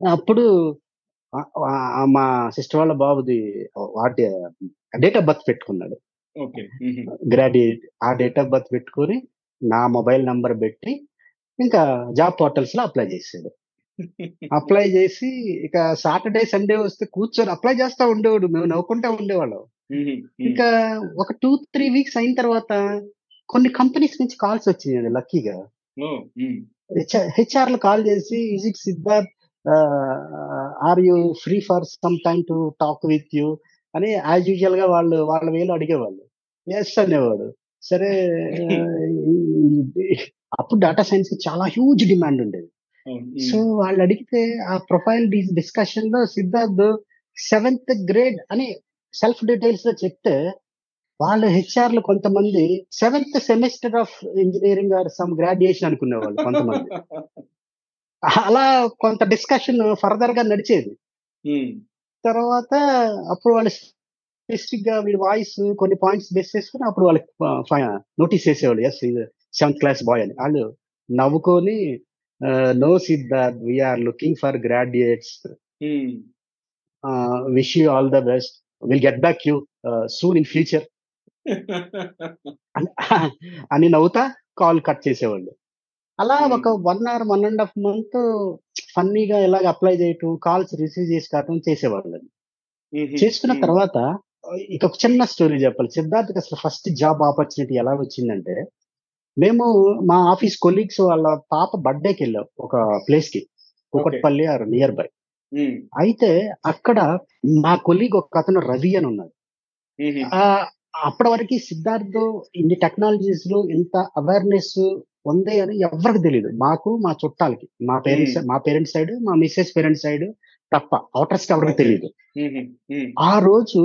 అప్పుడు మా సిస్టర్ వాళ్ళ బాబుది వాటి డేట్ ఆఫ్ బర్త్ పెట్టుకున్నాడు. గ్రాడ్యుయేట్ ఆ డేట్ ఆఫ్ బర్త్ పెట్టుకొని నా మొబైల్ నంబర్ పెట్టి ఇంకా జాబ్ పోర్టల్స్లో అప్లై చేసాడు. అప్లై చేసి ఇక సాటర్డే సండే వస్తే కూర్చొని అప్లై చేస్తా ఉండేవాడు. మేము నవ్వుకుంటా ఉండేవాళ్ళం. ఇంకా ఒక టూ త్రీ వీక్స్ అయిన తర్వాత కొన్ని కంపెనీస్ నుంచి కాల్స్ వచ్చినాయి లక్కీగా. హెచ్ఆర్లో కాల్ చేసి is it Siddharth are you free for some time to talk with you? అని యాజ్ యూజువల్గా వాళ్ళు వాళ్ళ వేలు అడిగేవాళ్ళు. ఎస్ అనేవాడు. సరే అప్పుడు డేటా సైన్స్కి చాలా హ్యూజ్ డిమాండ్ ఉండేది. సో వాళ్ళు అడిగితే ఆ ప్రొఫైల్ డిస్కషన్లో సిద్ధార్థ్ సెవెంత్ గ్రేడ్ అని సెల్ఫ్ డీటెయిల్స్లో చెప్తే వాళ్ళ హెచ్ఆర్లో కొంతమంది seventh semester of engineering or some graduation అనుకునేవాళ్ళు కొంతమంది. అలా కొంత డిస్కషన్ ఫర్దర్గా నడిచేది తర్వాత అప్పుడు వాళ్ళు స్పెసిఫిక్గా వీడి వాయిస్ కొన్ని పాయింట్స్ బేస్ చేసుకుని అప్పుడు వాళ్ళకి నోటీస్ చేసేవాళ్ళు ఎస్ సెవెంత్ క్లాస్ బాయ్ అని. వాళ్ళు నవ్వుకొని no Siddharth we're looking for graduates wish you all the best will get back you soon in future అని నవ్వుతా కాల్ కట్ చేసేవాళ్ళు. అలా ఒక one hour one and half month ఫన్నీగా ఇలాగ అప్లై చేయటం కాల్స్ రిసీవ్ చేసుకోవటం చేసేవాళ్ళు. చేసుకున్న తర్వాత ఇక ఒక చిన్న స్టోరీ చెప్పాలి. సిద్ధార్థకి అసలు ఫస్ట్ జాబ్ ఆపర్చునిటీ ఎలా వచ్చిందంటే మేము మా ఆఫీస్ కొలీగ్స్ వాళ్ళ పాప బర్త్డేకి వెళ్ళాం ఒక ప్లేస్కి కుకట్పల్లి ఆర్ నియర్ బై అయితే అక్కడ మా కొలీగ్ ఒక అతను రవి అని ఉన్నాడు. ఆ, అప్పటి వరకు సిద్ధార్థ్ ఇన్ని టెక్నాలజీస్లో ఇంత అవేర్నెస్ ఉంది అని ఎవరికి తెలియదు మాకు మా చుట్టాలకి మా పేరెంట్స్ మా పేరెంట్స్ సైడ్ మా మిస్సెస్ పేరెంట్స్ సైడ్ తప్ప అవుటర్స్ ఎవరికి తెలియదు ఆ రోజు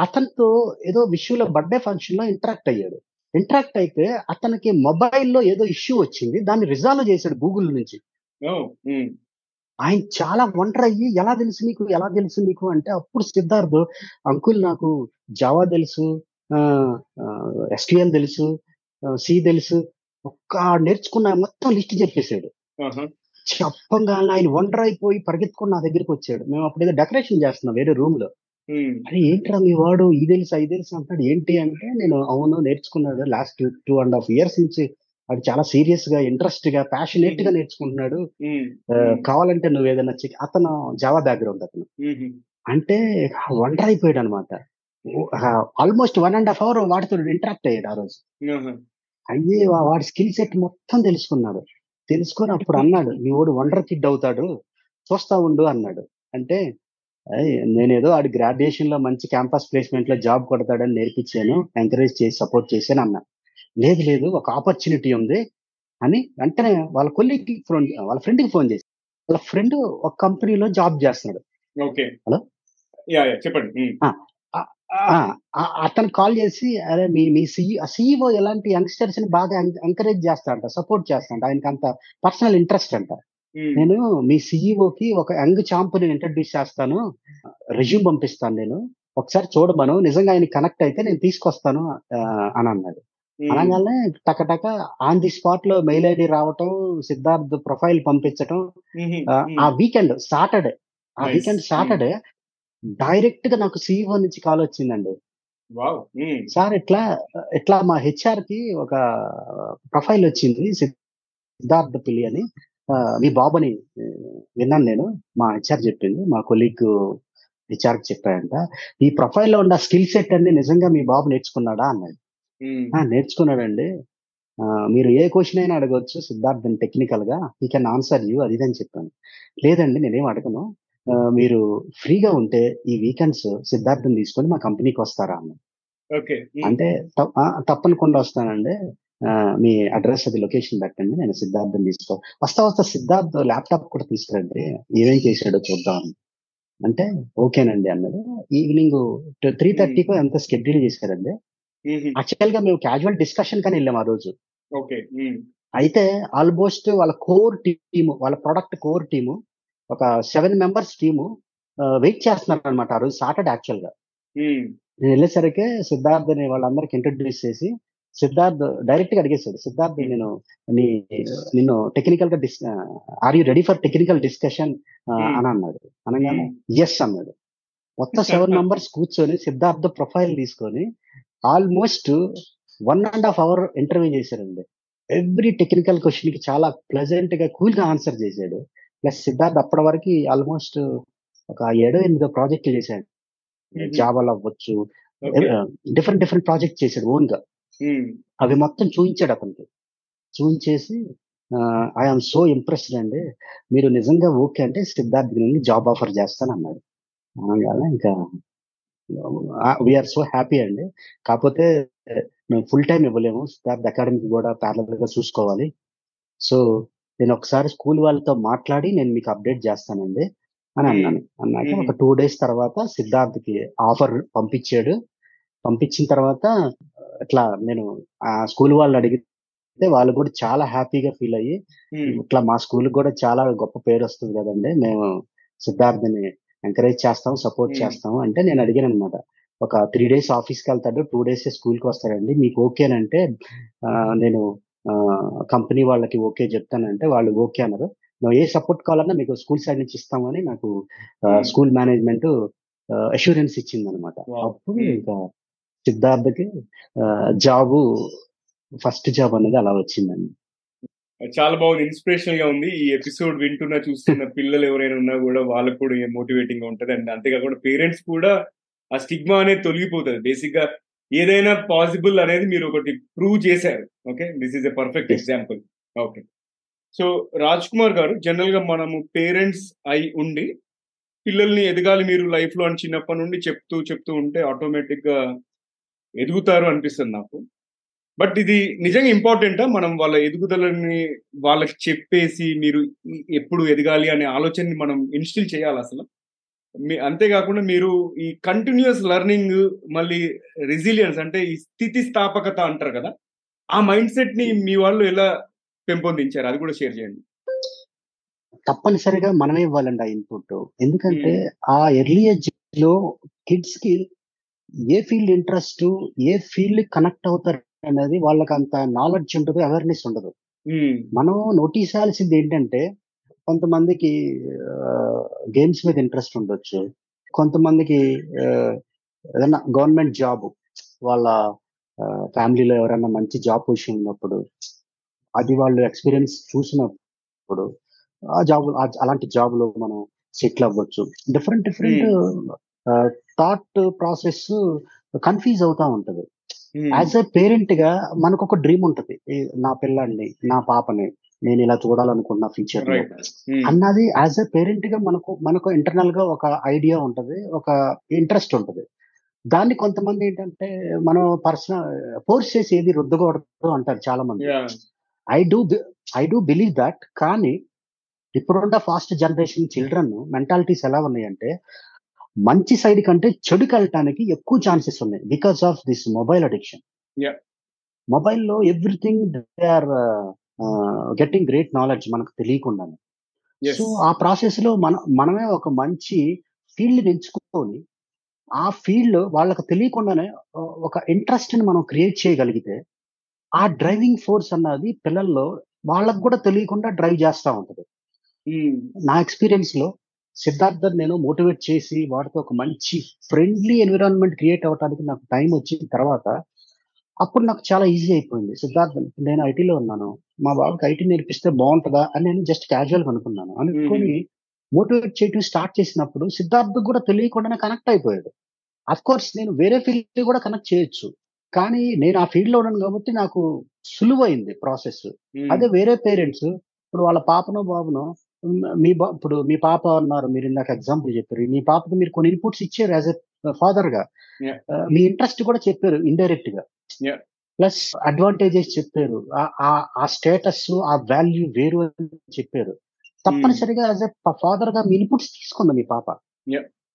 అతనితో ఏదో విషయంలో బర్త్డే ఫంక్షన్లో ఇంటరాక్ట్ అయ్యాడు. ఇంటరాక్ట్ అయితే అతనికి మొబైల్లో ఏదో ఇష్యూ వచ్చింది. దాన్ని రిజాల్వ్ చేశాడు గూగుల్ నుంచి. ఆయన చాలా వండర్ అయ్యి ఎలా తెలుసు నీకు? ఎలా తెలుసు నీకు? అంటే అప్పుడు సిద్ధార్థ్ అంకుల్ నాకు జావా తెలుసు ఎస్క్యూఎల్ తెలుసు సి తెలుసు. ఒక్క నేర్చుకున్న మొత్తం లిస్ట్ చెప్పేశాడు. చెప్పంగా ఆయన వండర్ అయిపోయి పరిగెత్తుకుని నా దగ్గరికి వచ్చాడు. మేము అప్పుడు ఏదో డెకరేషన్ చేస్తున్నాం వేరే రూమ్లో అరే ఏంట్రా మీ వాడు? ఈ తెలుసు ఐదు తెలుసు అంటాడు. ఏంటి అంటే నేను అవును నేర్చుకున్నాడు. Last two and half years నుంచి అది చాలా సీరియస్గా ఇంట్రెస్ట్గా ప్యాషనేట్గా నేర్చుకుంటున్నాడు కావాలంటే నువ్వు ఏదైనా చెక్ అతను జావా బ్యాక్గ్రౌండ్ అతను. అంటే వండర్ అయిపోయాడు అనమాట almost one and half hour వాడితో ఇంటరాక్ట్ అయ్యాడు ఆ రోజు. అయ్యే వా- వాడి స్కిల్ సెట్ మొత్తం తెలుసుకున్నాడు. తెలుసుకొని అప్పుడు అన్నాడు మీ వాడు వండర్ కిడ్ అవుతాడు. చూస్తా ఉండు అన్నాడు. అంటే "ఏయ్, నేనేదో ఆడి గ్రాడ్యుయేషన్లో మంచి క్యాంపస్ ప్లేస్మెంట్లో జాబ్ కొడతాడని నేర్పించాను ఎంకరేజ్ చేసి సపోర్ట్ చేశాను అన్నా. లేదు లేదు ఒక ఆపర్చునిటీ ఉంది అని వెంటనే వాళ్ళ కొలీగ్కి ఫోన్ వాళ్ళ ఫ్రెండ్కి ఫోన్ చేసి వాళ్ళ ఫ్రెండ్ ఒక కంపెనీలో జాబ్ చేస్తున్నాడు. యా చెప్పండి. అతను కాల్ చేసి అరే మీ మీ సిఇఓ ఎలాంటి యంగ్స్టర్స్ని బాగా ఎంకరేజ్ చేస్తా అంట సపోర్ట్ చేస్తా అంట ఆయనకి అంత పర్సనల్ ఇంట్రెస్ట్ అంట. నేను మీ CEO కి ఒక యంగ్ చాంప్ నేను ఇంట్రడ్యూస్ చేస్తాను. రెజ్యూమ్ పంపిస్తాను నేను. ఒకసారి చూడమను. నిజంగా ఆయన కనెక్ట్ అయితే నేను తీసుకొస్తాను అని అన్నాడు. అనగానే టకటక ఆన్ ది స్పాట్లో మెయిల్ ఐడి రావటం సిద్ధార్థ్ ప్రొఫైల్ పంపించటం ఆ, వీకెండ్ సాటర్డే ఆ. వీకెండ్ సాటర్డే డైరెక్ట్గా నాకు సిఇఓ నుంచి కాల్ వచ్చిందండి. సార్ ఇట్లా ఇట్లా మా హెచ్ఆర్కి ఒక ప్రొఫైల్ వచ్చింది సిద్ధార్థ్ పిల్లి అని. మీ బాబుని విన్నాను నేను. మా హెచ్ఆర్ చెప్పింది. మా కొలీగ్ హెచ్ఆర్ చెప్పాడంట ఈ ప్రొఫైల్లో ఉన్న స్కిల్ సెట్ అన్ని నిజంగా మీ బాబు నేర్చుకున్నాడా? అన్నాడు. "ఆ, నేర్చుకున్నాడండి. మీరు ఏ క్వశ్చన్ అయినా అడగవచ్చు సిద్ధార్థ్ టెక్నికల్గా ఈ కెన్ ఆన్సర్ యూ అది అని చెప్పాను. లేదండి నేనేం అడగను. మీరు ఫ్రీగా ఉంటే ఈ వీకెండ్స్ సిద్ధార్థం తీసుకొని మా కంపెనీకి వస్తారా? అన్నాడు. ఓకే. అంటే తప్పనికుండా వస్తానండి. మీ అడ్రస్ అది లొకేషన్ పెట్టండి నేను సిద్ధార్థం తీసుకో. వస్తా వస్తా సిద్ధార్థ్ ల్యాప్టాప్ కూడా తీసుకురండి. ఏమేం చేశాడో చూద్దాం. అంటే ఓకేనండి అన్నాడు. ఈవినింగ్ త్రీ థర్టీకి ఎంత షెడ్యూల్ చేశారండి? యాక్చువల్గా మేము క్యాజువల్ డిస్కషన్ కానీ వెళ్ళాం ఆ రోజు. ఓకే. అయితే ఆల్మోస్ట్ వాళ్ళ కోర్ టీమ్ వాళ్ళ ప్రొడక్ట్ కోర్ టీము ఒక సెవెన్ మెంబర్స్ టీము వెయిట్ చేస్తున్నారు అనమాట ఆ రోజు సాటర్డే యాక్చువల్గా నేను వెళ్ళేసరికి సిద్ధార్థ్ని వాళ్ళందరికి ఇంట్రడ్యూస్ చేసి సిద్ధార్థ్ డైరెక్ట్గా అడిగేశాడు. సిద్ధార్థ్ నేను నీ నిన్ను టెక్నికల్గా డిస్ are you ready for technical discussion అని అన్నాడు. అనగానే ఎస్ అన్నాడు. మొత్తం సెవెన్ మెంబర్స్ కూర్చొని సిద్ధార్థ్ ప్రొఫైల్ తీసుకొని almost one and half hour interview చేశారండి. ఎవ్రీ టెక్నికల్ క్వశ్చన్కి చాలా ప్లెజెంట్గా కూల్గా ఆన్సర్ చేశాడు. ప్లస్ సిద్ధార్థ్ అప్పటి వరకు ఆల్మోస్ట్ ఒక ఏడో ఎనిమిదో ప్రాజెక్టులు చేశాడు. జావాలో అవ్వచ్చు డిఫరెంట్ డిఫరెంట్ ప్రాజెక్ట్ చేశాడు ఓన్గా. అవి మొత్తం చూపించాడు అతనికి. చూపించేసి ఐఎమ్ సో ఇంప్రెస్డ్ అండి. మీరు నిజంగా ఓకే అంటే సిద్ధార్థ్ నుండి జాబ్ ఆఫర్ చేస్తాను అన్నాడు. అనగానే ఇంకా వీఆర్ సో హ్యాపీ అండి. కాకపోతే మేము ఫుల్ టైం ఇవ్వలేము. సిద్ధార్థ్ అకాడమీకి కూడా ప్యారలల్గా చూసుకోవాలి. సో నేను ఒకసారి స్కూల్ వాళ్ళతో మాట్లాడి నేను మీకు అప్డేట్ చేస్తానండి అని అన్నాను. అన్నాక ఒక టూ డేస్ తర్వాత సిద్ధార్థ్కి ఆఫర్ పంపించాడు. పంపించిన తర్వాత ఇట్లా నేను ఆ స్కూల్ వాళ్ళు అడిగితే వాళ్ళు కూడా చాలా హ్యాపీగా ఫీల్ అయ్యి ఇట్లా మా స్కూల్ కూడా చాలా గొప్ప పేరు వస్తుంది కదండి మేము సిద్ధార్థని ఎంకరేజ్ చేస్తాం సపోర్ట్ చేస్తాం అంటే నేను అడిగాను అనమాట ఒక త్రీ డేస్ ఆఫీస్కి వెళ్తాడు టూ డేస్ స్కూల్కి వస్తాడండి మీకు ఓకేనంటే నేను కంపెనీ వాళ్ళకి ఓకే చెప్తానంటే వాళ్ళు ఓకే అన్నారు. నువ్వు ఏ సపోర్ట్ కావాలన్నా మీకు స్కూల్ సైడ్ నుంచి ఇస్తామని నాకు స్కూల్ మేనేజ్మెంట్ అష్యూరెన్స్ ఇచ్చింది అనమాట అప్పుడు ఇంకా సిద్ధార్థకి జాబు ఫస్ట్ జాబ్ అనేది అలా వచ్చిందండి. చాలా బాగుంది. ఇన్స్పిరేషన్గా ఉంది. ఈ ఎపిసోడ్ వింటున్న చూస్తున్న పిల్లలు ఎవరైనా ఉన్నా కూడా వాళ్ళకు కూడా మోటివేటింగ్గా ఉంటది. అండ్ అంతేకాకుండా పేరెంట్స్ కూడా ఆ స్టిగ్మా అనేది తొలగిపోతుంది. బేసిక్గా ఏదైనా పాసిబుల్ అనేది మీరు ఒకటి ప్రూవ్ చేశారు. Okay? This is a perfect example. Okay. So Raj Kumar గారు జనరల్గా మనము పేరెంట్స్ అయి ఉండి పిల్లల్ని ఎదగాలి మీరు లైఫ్లో అని చిన్నప్పటి నుండి చెప్తూ చెప్తూ ఉంటే ఆటోమేటిక్గా ఎదుగుతారు అనిపిస్తుంది నాకు. బట్ ఇది నిజంగా ఇంపార్టెంటా? మనం వాళ్ళ ఎదుగుదలని వాళ్ళకి చెప్పేసి మీరు ఎప్పుడు ఎదగాలి అనే ఆలోచనని మనం ఇన్స్టిల్ చేయాలి అసలు? మీ అంతేకాకుండా మీరు ఈ కంటిన్యూస్ లెర్నింగ్ మళ్ళీ రెసిలియన్స్ అంటే ఈ స్థితి స్థాపకత అంటారు కదా? ఆ మైండ్ సెట్ని మీ వాళ్ళు ఎలా పెంపొందించారు? అది కూడా షేర్ చేయండి. తప్పనిసరిగా మనమే ఇవ్వాలండి ఆ ఇన్పుట్ ఎందుకంటే ఆ ఎర్లీ ఏజ్లో కిడ్స్కి ఏ ఫీల్డ్ ఇంట్రెస్ట్ ఏ ఫీల్డ్ కనెక్ట్ అవుతారు అనేది వాళ్ళకి అంత నాలెడ్జ్ ఉండదు. అవేర్నెస్ ఉండదు మనం నోటీస్ చేయాల్సింది ఏంటంటే కొంతమందికి గేమ్స్ మీద ఇంట్రెస్ట్ ఉండొచ్చు. కొంతమందికి ఏదైనా గవర్నమెంట్ జాబ్ వాళ్ళ ఫ్యామిలీలో ఎవరైనా మంచి జాబ్ పొజిషన్ ఉన్నప్పుడు అది వాళ్ళు ఎక్స్పీరియన్స్ చూసినప్పుడు ఆ జాబ్ అలాంటి జాబ్లో మనం సెటిల్ అవ్వచ్చు. Different different thought process confuse అవుతా ఉంటది. యాజ్ ఎ పేరెంట్గా మనకు ఒక డ్రీమ్ ఉంటది నా పిల్లాడిని నా పాపని నేను ఇలా చూడాలనుకున్న ఫ్యూచర్లో. అన్నది యాజ్ ఎ పేరెంట్గా మనకు మనకు ఇంటర్నల్గా ఒక ఐడియా ఉంటది ఒక ఇంట్రెస్ట్ ఉంటది. దాన్ని కొంతమంది ఏంటంటే మనం పర్సనల్ ఫోర్స్ చేసి ఏది రుద్దకూడదు అంటారు చాలా మంది I do I do believe that కానీ ఇప్పుడున్న ఫాస్ట్ జనరేషన్ చిల్డ్రన్ మెంటాలిటీస్ ఎలా ఉన్నాయంటే మంచి సైడ్ కంటే చెడుకి వెళ్ళటానికి ఎక్కువ ఛాన్సెస్ ఉన్నాయి because of this mobile addiction. మొబైల్లో everything they are getting great knowledge మనకు తెలియకుండానే. సో ఆ ప్రాసెస్లో మన మనమే ఒక మంచి ఫీల్డ్ ఎంచుకొని ఆ ఫీల్డ్ వాళ్ళకి తెలియకుండానే ఒక ఇంట్రెస్ట్ని మనం క్రియేట్ చేయగలిగితే ఆ డ్రైవింగ్ ఫోర్స్ అన్నది పిల్లల్లో వాళ్ళకు కూడా తెలియకుండా డ్రైవ్ చేస్తూ ఉంటది. నా ఎక్స్పీరియన్స్లో సిద్ధార్థ నేను మోటివేట్ చేసి వాటితో ఒక మంచి ఫ్రెండ్లీ ఎన్విరాన్మెంట్ క్రియేట్ అవ్వడానికి నాకు టైం వచ్చిన తర్వాత అప్పుడు నాకు చాలా ఈజీ అయిపోయింది. సిద్ధార్థ్ నేను ఐటీలో ఉన్నాను. మా బాబుకి ఐటీ నేర్పిస్తే బాగుంటుందా అని నేను జస్ట్ క్యాజువల్ అనుకున్నాను. అనుకొని మోటివేట్ చేయడం స్టార్ట్ చేసినప్పుడు సిద్ధార్థ్ కూడా తెలియకుండానే కనెక్ట్ అయిపోయాడు. అఫ్ కోర్స్ నేను వేరే ఫీల్డ్ కూడా కనెక్ట్ చేయొచ్చు. కానీ నేను ఆ ఫీల్డ్లో ఉన్నాను కాబట్టి నాకు సులువైంది ప్రాసెస్ అదే వేరే పేరెంట్స్ ఇప్పుడు వాళ్ళ పాపనో బాబునో మీ ఇప్పుడు మీ పాప అన్నారు మీరు ఇందాక ఎగ్జాంపుల్ చెప్పారు. మీ పాపకి మీరు కొన్ని ఇన్పుట్స్ ఇచ్చారు యాజ్ ఎ ఫాదర్గా. మీ ఇంట్రెస్ట్ కూడా చెప్పారు ఇండైరెక్ట్గా. ప్లస్ అడ్వాంటేజెస్ చెప్పారు. ఆ స్టేటస్ ఆ వాల్యూ వేరు అని చెప్పారు. తప్పనిసరిగా యాజ్ ఎ ఫాదర్గా మీ ఇన్పుట్స్ తీసుకుంది మీ పాప.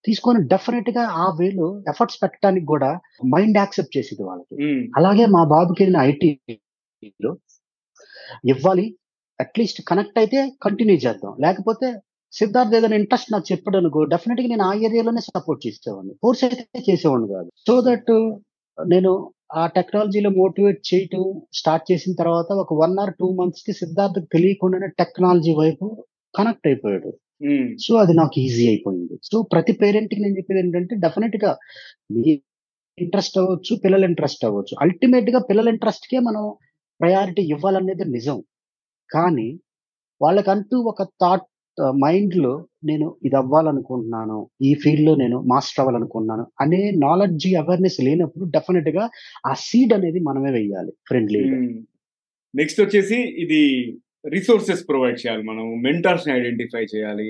తీసుకొని డెఫినెట్గా ఆ వేలో ఎఫర్ట్స్ పెట్టడానికి కూడా మైండ్ యాక్సెప్ట్ చేసేది వాళ్ళకి. ఉమ్, అలాగే మా బాబుకి వెళ్ళిన ఐటీలో ఇవ్వాలి. అట్లీస్ట్ కనెక్ట్ అయితే కంటిన్యూ చేద్దాం. లేకపోతే సిద్ధార్థ్ ఏదైనా ఇంట్రెస్ట్ నాకు చెప్పాడు అనుకో డెఫినెట్గా నేను ఆ ఏరియాలోనే సపోర్ట్ చేసేవాడిని. ఫోర్స్ అయితే చేసేవాడిని కాదు. సో దట్ నేను ఆ టెక్నాలజీలో మోటివేట్ చేయటం స్టార్ట్ చేసిన తర్వాత ఒక వన్ ఆర్ టూ మంత్స్కి సిద్ధార్థ్ తెలియకుండానే టెక్నాలజీ వైపు కనెక్ట్ అయిపోయాడు. సో అది నాకు ఈజీ అయిపోయింది. సో ప్రతి పేరెంట్కి నేను చెప్పేది ఏంటంటే డెఫినెట్గా మీ ఇంట్రెస్ట్ అవ్వచ్చు పిల్లల ఇంట్రెస్ట్ అవ్వచ్చు. అల్టిమేట్గా పిల్లల ఇంట్రెస్ట్ కే మనం ప్రయారిటీ ఇవ్వాలనేది నిజం. కానీ వాళ్ళకంటూ ఒక థాట్ మైండ్లో నేను ఇది అవ్వాలనుకుంటున్నాను ఈ ఫీల్డ్లో నేను మాస్టర్ అవ్వాలనుకుంటున్నాను అనే నాలెడ్జ్ అవేర్నెస్ లేనప్పుడు డెఫినెట్గా ఆ సీడ్ అనేది మనమే వెయ్యాలి ఫ్రెండ్లీగా. ఉమ్. నెక్స్ట్ వచ్చేసి ఇది రిసోర్సెస్ ప్రొవైడ్ చేయాలి మనం మెంటర్స్ని ఐడెంటిఫై చేయాలి.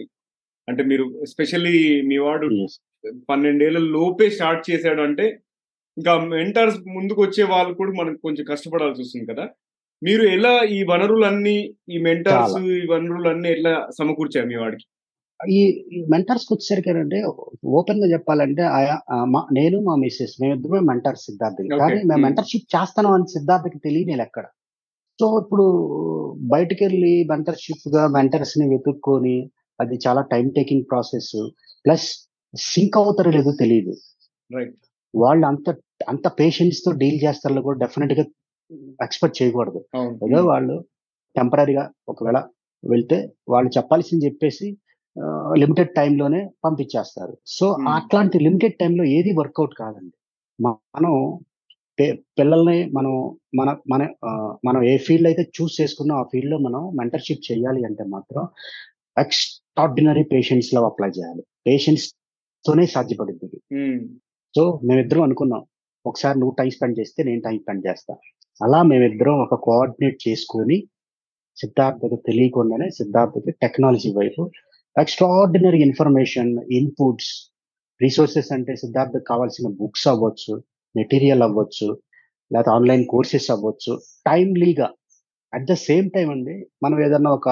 అంటే మీరు ఎస్పెషల్లీ మీ వాడు పన్నెండేళ్ళ లోపే స్టార్ట్ చేశాడు అంటే ఇంకా మెంటర్స్ ముందుకు వచ్చే వాళ్ళు కూడా మనకు కొంచెం కష్టపడాల్సి వస్తుంది కదా. మీరు ఎలా ఈ వనరులన్నీ ఈ మెంటర్స్. ఈ వనరులన్నీ ఎట్లా సమకూర్చారు మీ వాడికి ఈ మెంటర్స్ వచ్చేసరికి ఏంటంటే ఓపెన్గా చెప్పాలంటే నేను మా మిస్సెస్ మేమిద్దరమే మెంటర్స్ సిద్ధార్థకి Okay. కానీ మేము. మెంటర్షిప్ చేస్తాను అని సిద్ధార్థకి తెలియని ఎక్కడ సో ఇప్పుడు బయటకు వెళ్ళి మెంటర్షిప్గా మెంటర్స్ని వెతుక్కొని అది చాలా time taking process plus sync అవుతారో లేదో తెలియదు వాళ్ళు అంత అంత పేషెన్స్తో డీల్ చేస్తారో కూడా డెఫినెట్గా ఎక్స్పెక్ట్ చేయకూడదు. ఏదో వాళ్ళు టెంపరీగా ఒకవేళ వెళ్తే వాళ్ళు చెప్పాల్సింది చెప్పేసి లిమిటెడ్ టైంలోనే పంపించేస్తారు. సో. అట్లాంటి లిమిటెడ్ టైంలో ఏది వర్కౌట్ కాదండి. మనం పిల్లల్ని మనం మన మన మనం ఏ ఫీల్డ్ అయితే చూస్ చేసుకున్నా ఆ ఫీల్డ్లో మనం మెంటర్షిప్ చేయాలి అంటే మాత్రం ఎక్స్ట్రాడినరీ పేషెన్స్లో అప్లై చేయాలి. పేషెన్స్ తోనే. ఉమ్, సో మేమిద్దరం అనుకున్నాం ఒకసారి నువ్వు టైం స్పెండ్ చేస్తే నేను టైం స్పెండ్ చేస్తా. అలా మేమిద్దరం ఒక కోఆర్డినేట్ చేసుకొని సిద్ధార్థకు తెలియకుండానే సిద్ధార్థకి టెక్నాలజీ వైపు ఎక్స్ట్రాడినరీ ఇన్ఫర్మేషన్ ఇన్పుట్స్ రీసోర్సెస్ అంటే సిద్ధార్థకు కావాల్సిన బుక్స్ అవ్వచ్చు మెటీరియల్ అవ్వచ్చు లేకపోతే ఆన్లైన్ కోర్సెస్ అవ్వచ్చు టైమ్లీగా. అట్ ద సేమ్ టైం అండి మనం ఏదన్నా ఒక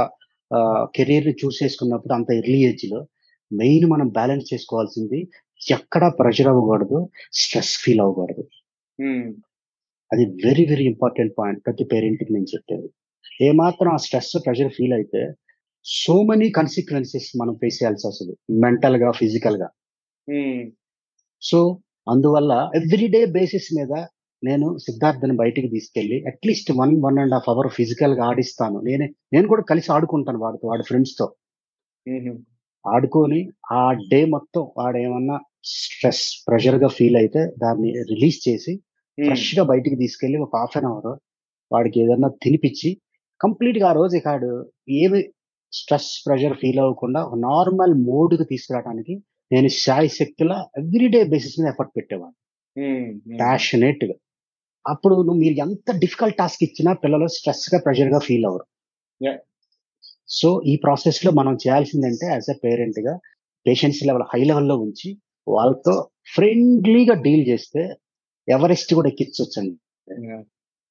కెరీర్ని చూస్ చేసుకున్నప్పుడు అంత ఎర్లీ ఏజ్లో మెయిన్ మనం బ్యాలెన్స్ చేసుకోవాల్సింది ఎక్కడా ప్రెషర్ అవ్వకూడదు స్ట్రెస్ ఫీల్ అవ్వకూడదు. అది వెరీ వెరీ ఇంపార్టెంట్ పాయింట్ ప్రతి పేరెంట్కి నేను చెప్పేది. ఏమాత్రం ఆ స్ట్రెస్ ప్రెషర్ ఫీల్ అయితే సో మెనీ కన్సిక్వెన్సెస్ మనం ఫేస్ చేయాల్సి వస్తుంది మెంటల్గా ఫిజికల్గా. సో అందువల్ల ఎవ్రీడే బేసిస్ మీద నేను సిద్ధార్థని బయటికి తీసుకెళ్ళి at least one one and half hour ఫిజికల్గా ఆడిస్తాను. నేనే నేను కూడా కలిసి ఆడుకుంటాను వాడితో వాడి ఫ్రెండ్స్తో. ఉమ్, ఆడుకొని ఆ డే మొత్తం వాడు ఏమన్నా స్ట్రెస్ ప్రెషర్గా ఫీల్ అయితే దాన్ని రిలీజ్ చేసి ఫ్రెష్గా బయటికి తీసుకెళ్ళి ఒక హాఫ్ అన్ అవర్ వాడికి ఏదన్నా తినిపించి కంప్లీట్గా ఆ రోజు కాడు ఏమి స్ట్రెస్ ప్రెషర్ ఫీల్ అవ్వకుండా ఒక నార్మల్ మోడ్కి తీసుకురావడానికి నేను శాయి శక్తిలో ఎవ్రీడే బేసిస్ మీద ఎఫర్ట్ పెట్టేవాడిని. Um, um. ప్యాషనేట్గా అప్పుడు నువ్వు మీరు ఎంత డిఫికల్ట్ టాస్క్ ఇచ్చినా పిల్లలు స్ట్రెస్గా ప్రెషర్గా ఫీల్ అవ్వరు. సో ఈ ప్రాసెస్లో మనం చేయాల్సిందంటే యాజ్ ఎ పేరెంట్గా పేషెన్స్ లెవెల్ హై లెవెల్లో ఉంచి వాళ్ళతో ఫ్రెండ్లీగా డీల్ చేస్తే ఎవరెస్ట్ కూడా ఎక్కించవచ్చండి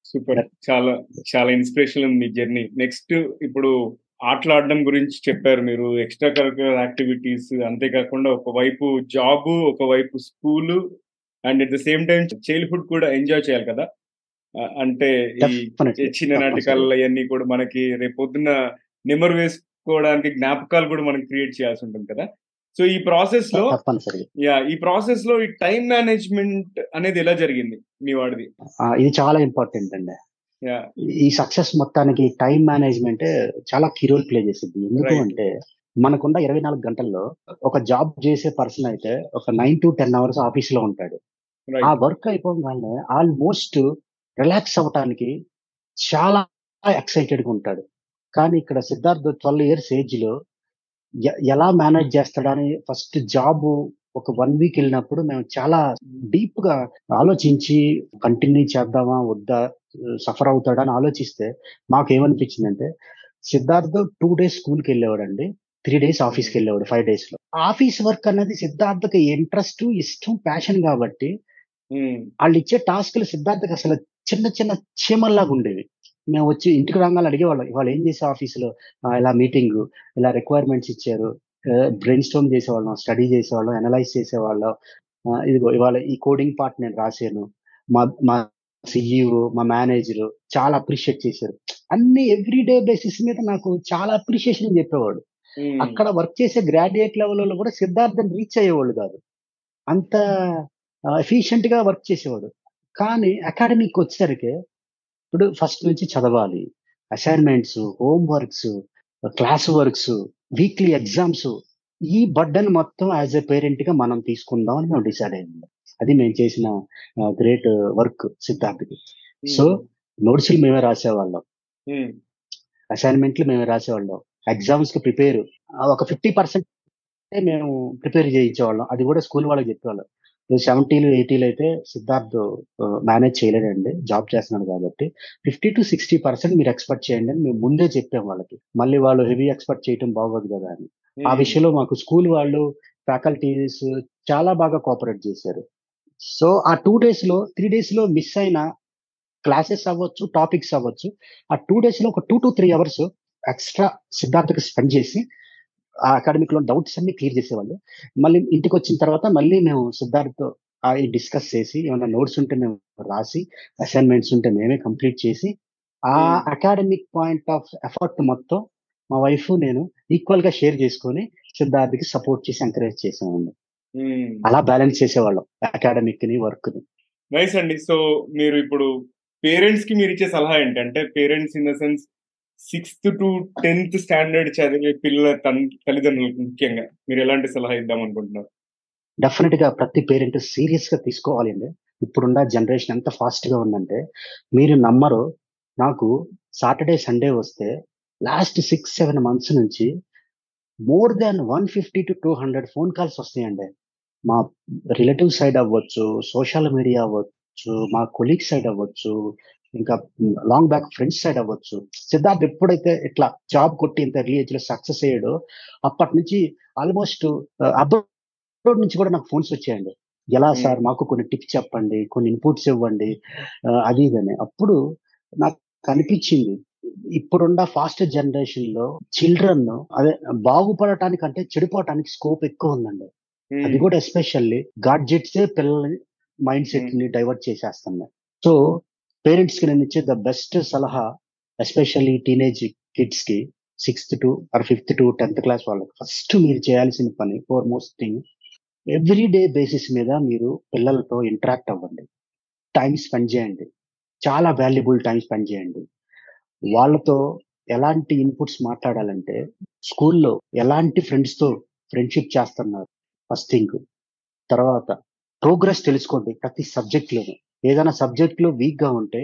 సూపర్. చాలా చాలా ఇన్స్పిరేషన్ ఉంది మీ జర్నీ. నెక్స్ట్ ఇప్పుడు ఆటలాడడం గురించి చెప్పారు మీరు ఎక్స్ట్రా కరికులర్ యాక్టివిటీస్ అంతేకాకుండా ఒకవైపు జాబ్ ఒకవైపు school and at the same time childhood కూడా ఎంజాయ్ చేయాలి కదా? అంటే ఈ. చిన్ననాటి కళలు అవన్నీ కూడా మనకి రేపు పొద్దున్న నెమరు వేసుకోవడానికి జ్ఞాపకాలు కూడా మనం క్రియేట్ చేయాల్సి ఉంటుంది కదా? సో ఈ ప్రాసెస్లో యా ఈ ప్రాసెస్లో ఈ టైం మేనేజ్మెంట్ అనేది ఎలా జరిగింది మీ వాడిది? ఇది చాలా ఇంపార్టెంట్ అండి. ఈ సక్సెస్ మొత్తానికి టైం మేనేజ్మెంట్ చాలా కీ రోల్ ప్లే చేసింది ఎందుకు. అంటే మనకున్న ఇరవై నాలుగు గంటల్లో ఒక జాబ్ చేసే పర్సన్ అయితే ఒక నైన్ టు టెన్ అవర్స్ ఆఫీస్లో ఉంటాడు. ఆ వర్క్ అయిపోగానే ఆల్మోస్ట్ రిలాక్స్ అవ్వటానికి చాలా ఎక్సైటెడ్గా ఉంటాడు. కానీ ఇక్కడ సిద్ధార్థ్ ట్వెల్వ్ ఇయర్స్ ఏజ్లో ఎలా మేనేజ్ చేస్తాడని ఫస్ట్ జాబ్ ఒక వన్ వీక్ వెళ్ళినప్పుడు మేము చాలా డీప్గా ఆలోచించి కంటిన్యూ చేద్దామా వద్దా సఫర్ అవుతాడా అని ఆలోచిస్తే మాకు ఏమనిపించిందంటే సిద్ధార్థ్ టూ డేస్ స్కూల్కి వెళ్ళేవాడండి. త్రీ డేస్ ఆఫీస్కి వెళ్ళేవాడు ఫైవ్ డేస్లో. ఆఫీస్ వర్క్ అనేది సిద్ధార్థకి ఇంట్రెస్ట్ ఇష్టం ప్యాషన్ కాబట్టి వాళ్ళు ఇచ్చే టాస్క్లు సిద్ధార్థకి అసలు చిన్న చిన్న చీమల్లాగా ఉండేవి. మేము వచ్చి ఇంటికి రాగానే అడిగేవాళ్ళం. ఇవాళ ఏం చేసే ఆఫీసులో? ఇలా మీటింగ్? ఇలా రిక్వైర్మెంట్స్ ఇచ్చారు? బ్రెయిన్ స్టోమ్ చేసేవాళ్ళం స్టడీ చేసేవాళ్ళం అనలైజ్ చేసేవాళ్ళం. ఇదిగో ఇవాళ ఈ కోడింగ్ పార్ట్ నేను రాశాను. మా మా సిఇఓ మా మేనేజర్ చాలా అప్రిషియేట్ చేశారు. అన్ని ఎవ్రీడే బేసిస్ మీద నాకు చాలా అప్రిషియేషన్ చెప్పేవాడు. అక్కడ వర్క్ చేసే గ్రాడ్యుయేట్ లెవెల్లో కూడా సిద్ధార్థన్ రీచ్ అయ్యేవాళ్ళు కాదు. అంత ఎఫిషియెంట్గా వర్క్ చేసేవాడు. కానీ అకాడమీకి వచ్చేసరికి ఇప్పుడు ఫస్ట్ నుంచి చదవాలి. Assignments home works class works weekly exams ఈ బర్డన్ మొత్తం యాజ్ ఎ పేరెంట్గా మనం తీసుకుందాం అని మేము డిసైడ్ అయింది అది మేము చేసిన గ్రేట్ వర్క్ సిద్ధార్థకి సో నోట్స్లు మేమే రాసేవాళ్ళం. అసైన్మెంట్లు మేమే రాసేవాళ్ళం. ఎగ్జామ్స్కి ప్రిపేర్ ఒక ఫిఫ్టీ పర్సెంట్ మేము ప్రిపేర్ చేయించేవాళ్ళం. అది కూడా స్కూల్ వాళ్ళకి చెప్పేవాళ్ళం. సెవెంటీలు ఎయిటీలు అయితే సిద్ధార్థ్ మేనేజ్ చేయలేడండి జాబ్ చేస్తున్నాడు కాబట్టి. ఫిఫ్టీ టు సిక్స్టీ పర్సెంట్ మీరు ఎక్స్పెక్ట్ చేయండి అని మేము ముందే చెప్పాం వాళ్ళకి. మళ్ళీ వాళ్ళు హెవీ ఎక్స్పెక్ట్ చేయడం బాగోదు కదా అని. ఆ విషయంలో మాకు స్కూల్ వాళ్ళు ఫ్యాకల్టీస్ చాలా బాగా కోఆపరేట్ చేశారు. సో ఆ టూ డేస్లో త్రీ డేస్లో మిస్ అయిన క్లాసెస్ అవ్వచ్చు టాపిక్స్ అవ్వచ్చు. ఆ టూ డేస్లో ఒక two to three hours extra సిద్ధార్థకి spend చేసి ఆ అకాడమిక్లో డౌట్స్ అన్ని క్లియర్ చేసేవాళ్ళు. మళ్ళీ ఇంటికి వచ్చిన తర్వాత మళ్ళీ మేము సిద్ధార్థ్ అవి డిస్కస్ చేసి ఏమైనా నోట్స్ ఉంటే మేము రాసి అసైన్మెంట్స్ ఉంటే మేమే కంప్లీట్ చేసి ఆ. అకాడమిక్ పాయింట్ ఆఫ్ ఎఫర్ట్ మొత్తం మా వైఫ్ నేను ఈక్వల్గా షేర్ చేసుకొని సిద్ధార్థకి సపోర్ట్ చేసి ఎంకరేజ్ చేసామండి ఉమ్. అలా బ్యాలెన్స్ చేసేవాళ్ళం అకాడమిక్ని వర్క్ని నైస్ అండి. సో మీరు ఇప్పుడు పేరెంట్స్కి మీరు ఇచ్చే సలహా ఏంటి? అంటే parents in the sense sixth to tenth standard చదివే పిల్లల తల్లిదండ్రులకు ముఖ్యంగా. మీరు ఎలాంటి సలహా ఇద్దాం అనుకుంటున్నారు? డెఫినెట్గా ప్రతి పేరెంట్ సీరియస్గా తీసుకోవాలండి ఇప్పుడున్న జనరేషన్ ఎంత ఫాస్ట్గా ఉందంటే మీరు నమ్మరు నాకు సాటర్డే సండే వస్తే లాస్ట్ సిక్స్ సెవెన్ మంత్స్ నుంచి more than one fifty to two hundred phone calls వస్తాయండి. మా రిలేటివ్ సైడ్ అవ్వచ్చు సోషల్ మీడియా అవ్వచ్చు మా కొలీగ్ సైడ్ అవ్వచ్చు ఇంకా లాంగ్ బ్యాక్ ఫ్రెండ్స్ సైడ్ అవ్వచ్చు. సిద్ధార్థ్ ఎప్పుడైతే ఇట్లా జాబ్ కొట్టి ఇంత ఎర్లీ ఏజ్లో సక్సెస్ అయ్యాడో అప్పటి నుంచి ఆల్మోస్ట్ అబ్రాడ్ నుంచి కూడా నాకు ఫోన్స్ వచ్చాయండి. ఎలా. సార్ మాకు కొన్ని టిప్స్ చెప్పండి కొన్ని ఇన్పుట్స్ ఇవ్వండి అది ఇదని అప్పుడు నాకు అనిపించింది ఇప్పుడున్న ఫాస్ట్ జనరేషన్లో చిల్డ్రన్ అదే బాగుపడటానికి అంటే చెడిపోవటానికి స్కోప్ ఎక్కువ ఉందండి. అది కూడా ఎస్పెషల్లీ గాడ్జెట్స్ పిల్లల్ని మైండ్ సెట్ని డైవర్ట్ చేసేస్తున్నాయి. సో పేరెంట్స్కి నేను ఇచ్చే ద బెస్ట్ సలహా ఎస్పెషల్లీ టీనేజ్ కిడ్స్కి sixth to or fifth to tenth class వాళ్ళకి. ఫస్ట్ మీరు చేయాల్సిన పని foremost thing every day basis మీద మీరు పిల్లలతో ఇంటరాక్ట్ అవ్వండి. టైం స్పెండ్ చేయండి. చాలా వాల్యుబుల్ టైం స్పెండ్ చేయండి. వాళ్ళతో ఎలాంటి ఇన్పుట్స్ మాట్లాడాలంటే స్కూల్లో ఎలాంటి ఫ్రెండ్స్తో ఫ్రెండ్షిప్ చేస్తున్నారు? First thing. తర్వాత ప్రోగ్రెస్ తెలుసుకోండి ప్రతి సబ్జెక్ట్లోనూ ఏదైనా సబ్జెక్ట్లో వీక్గా ఉంటే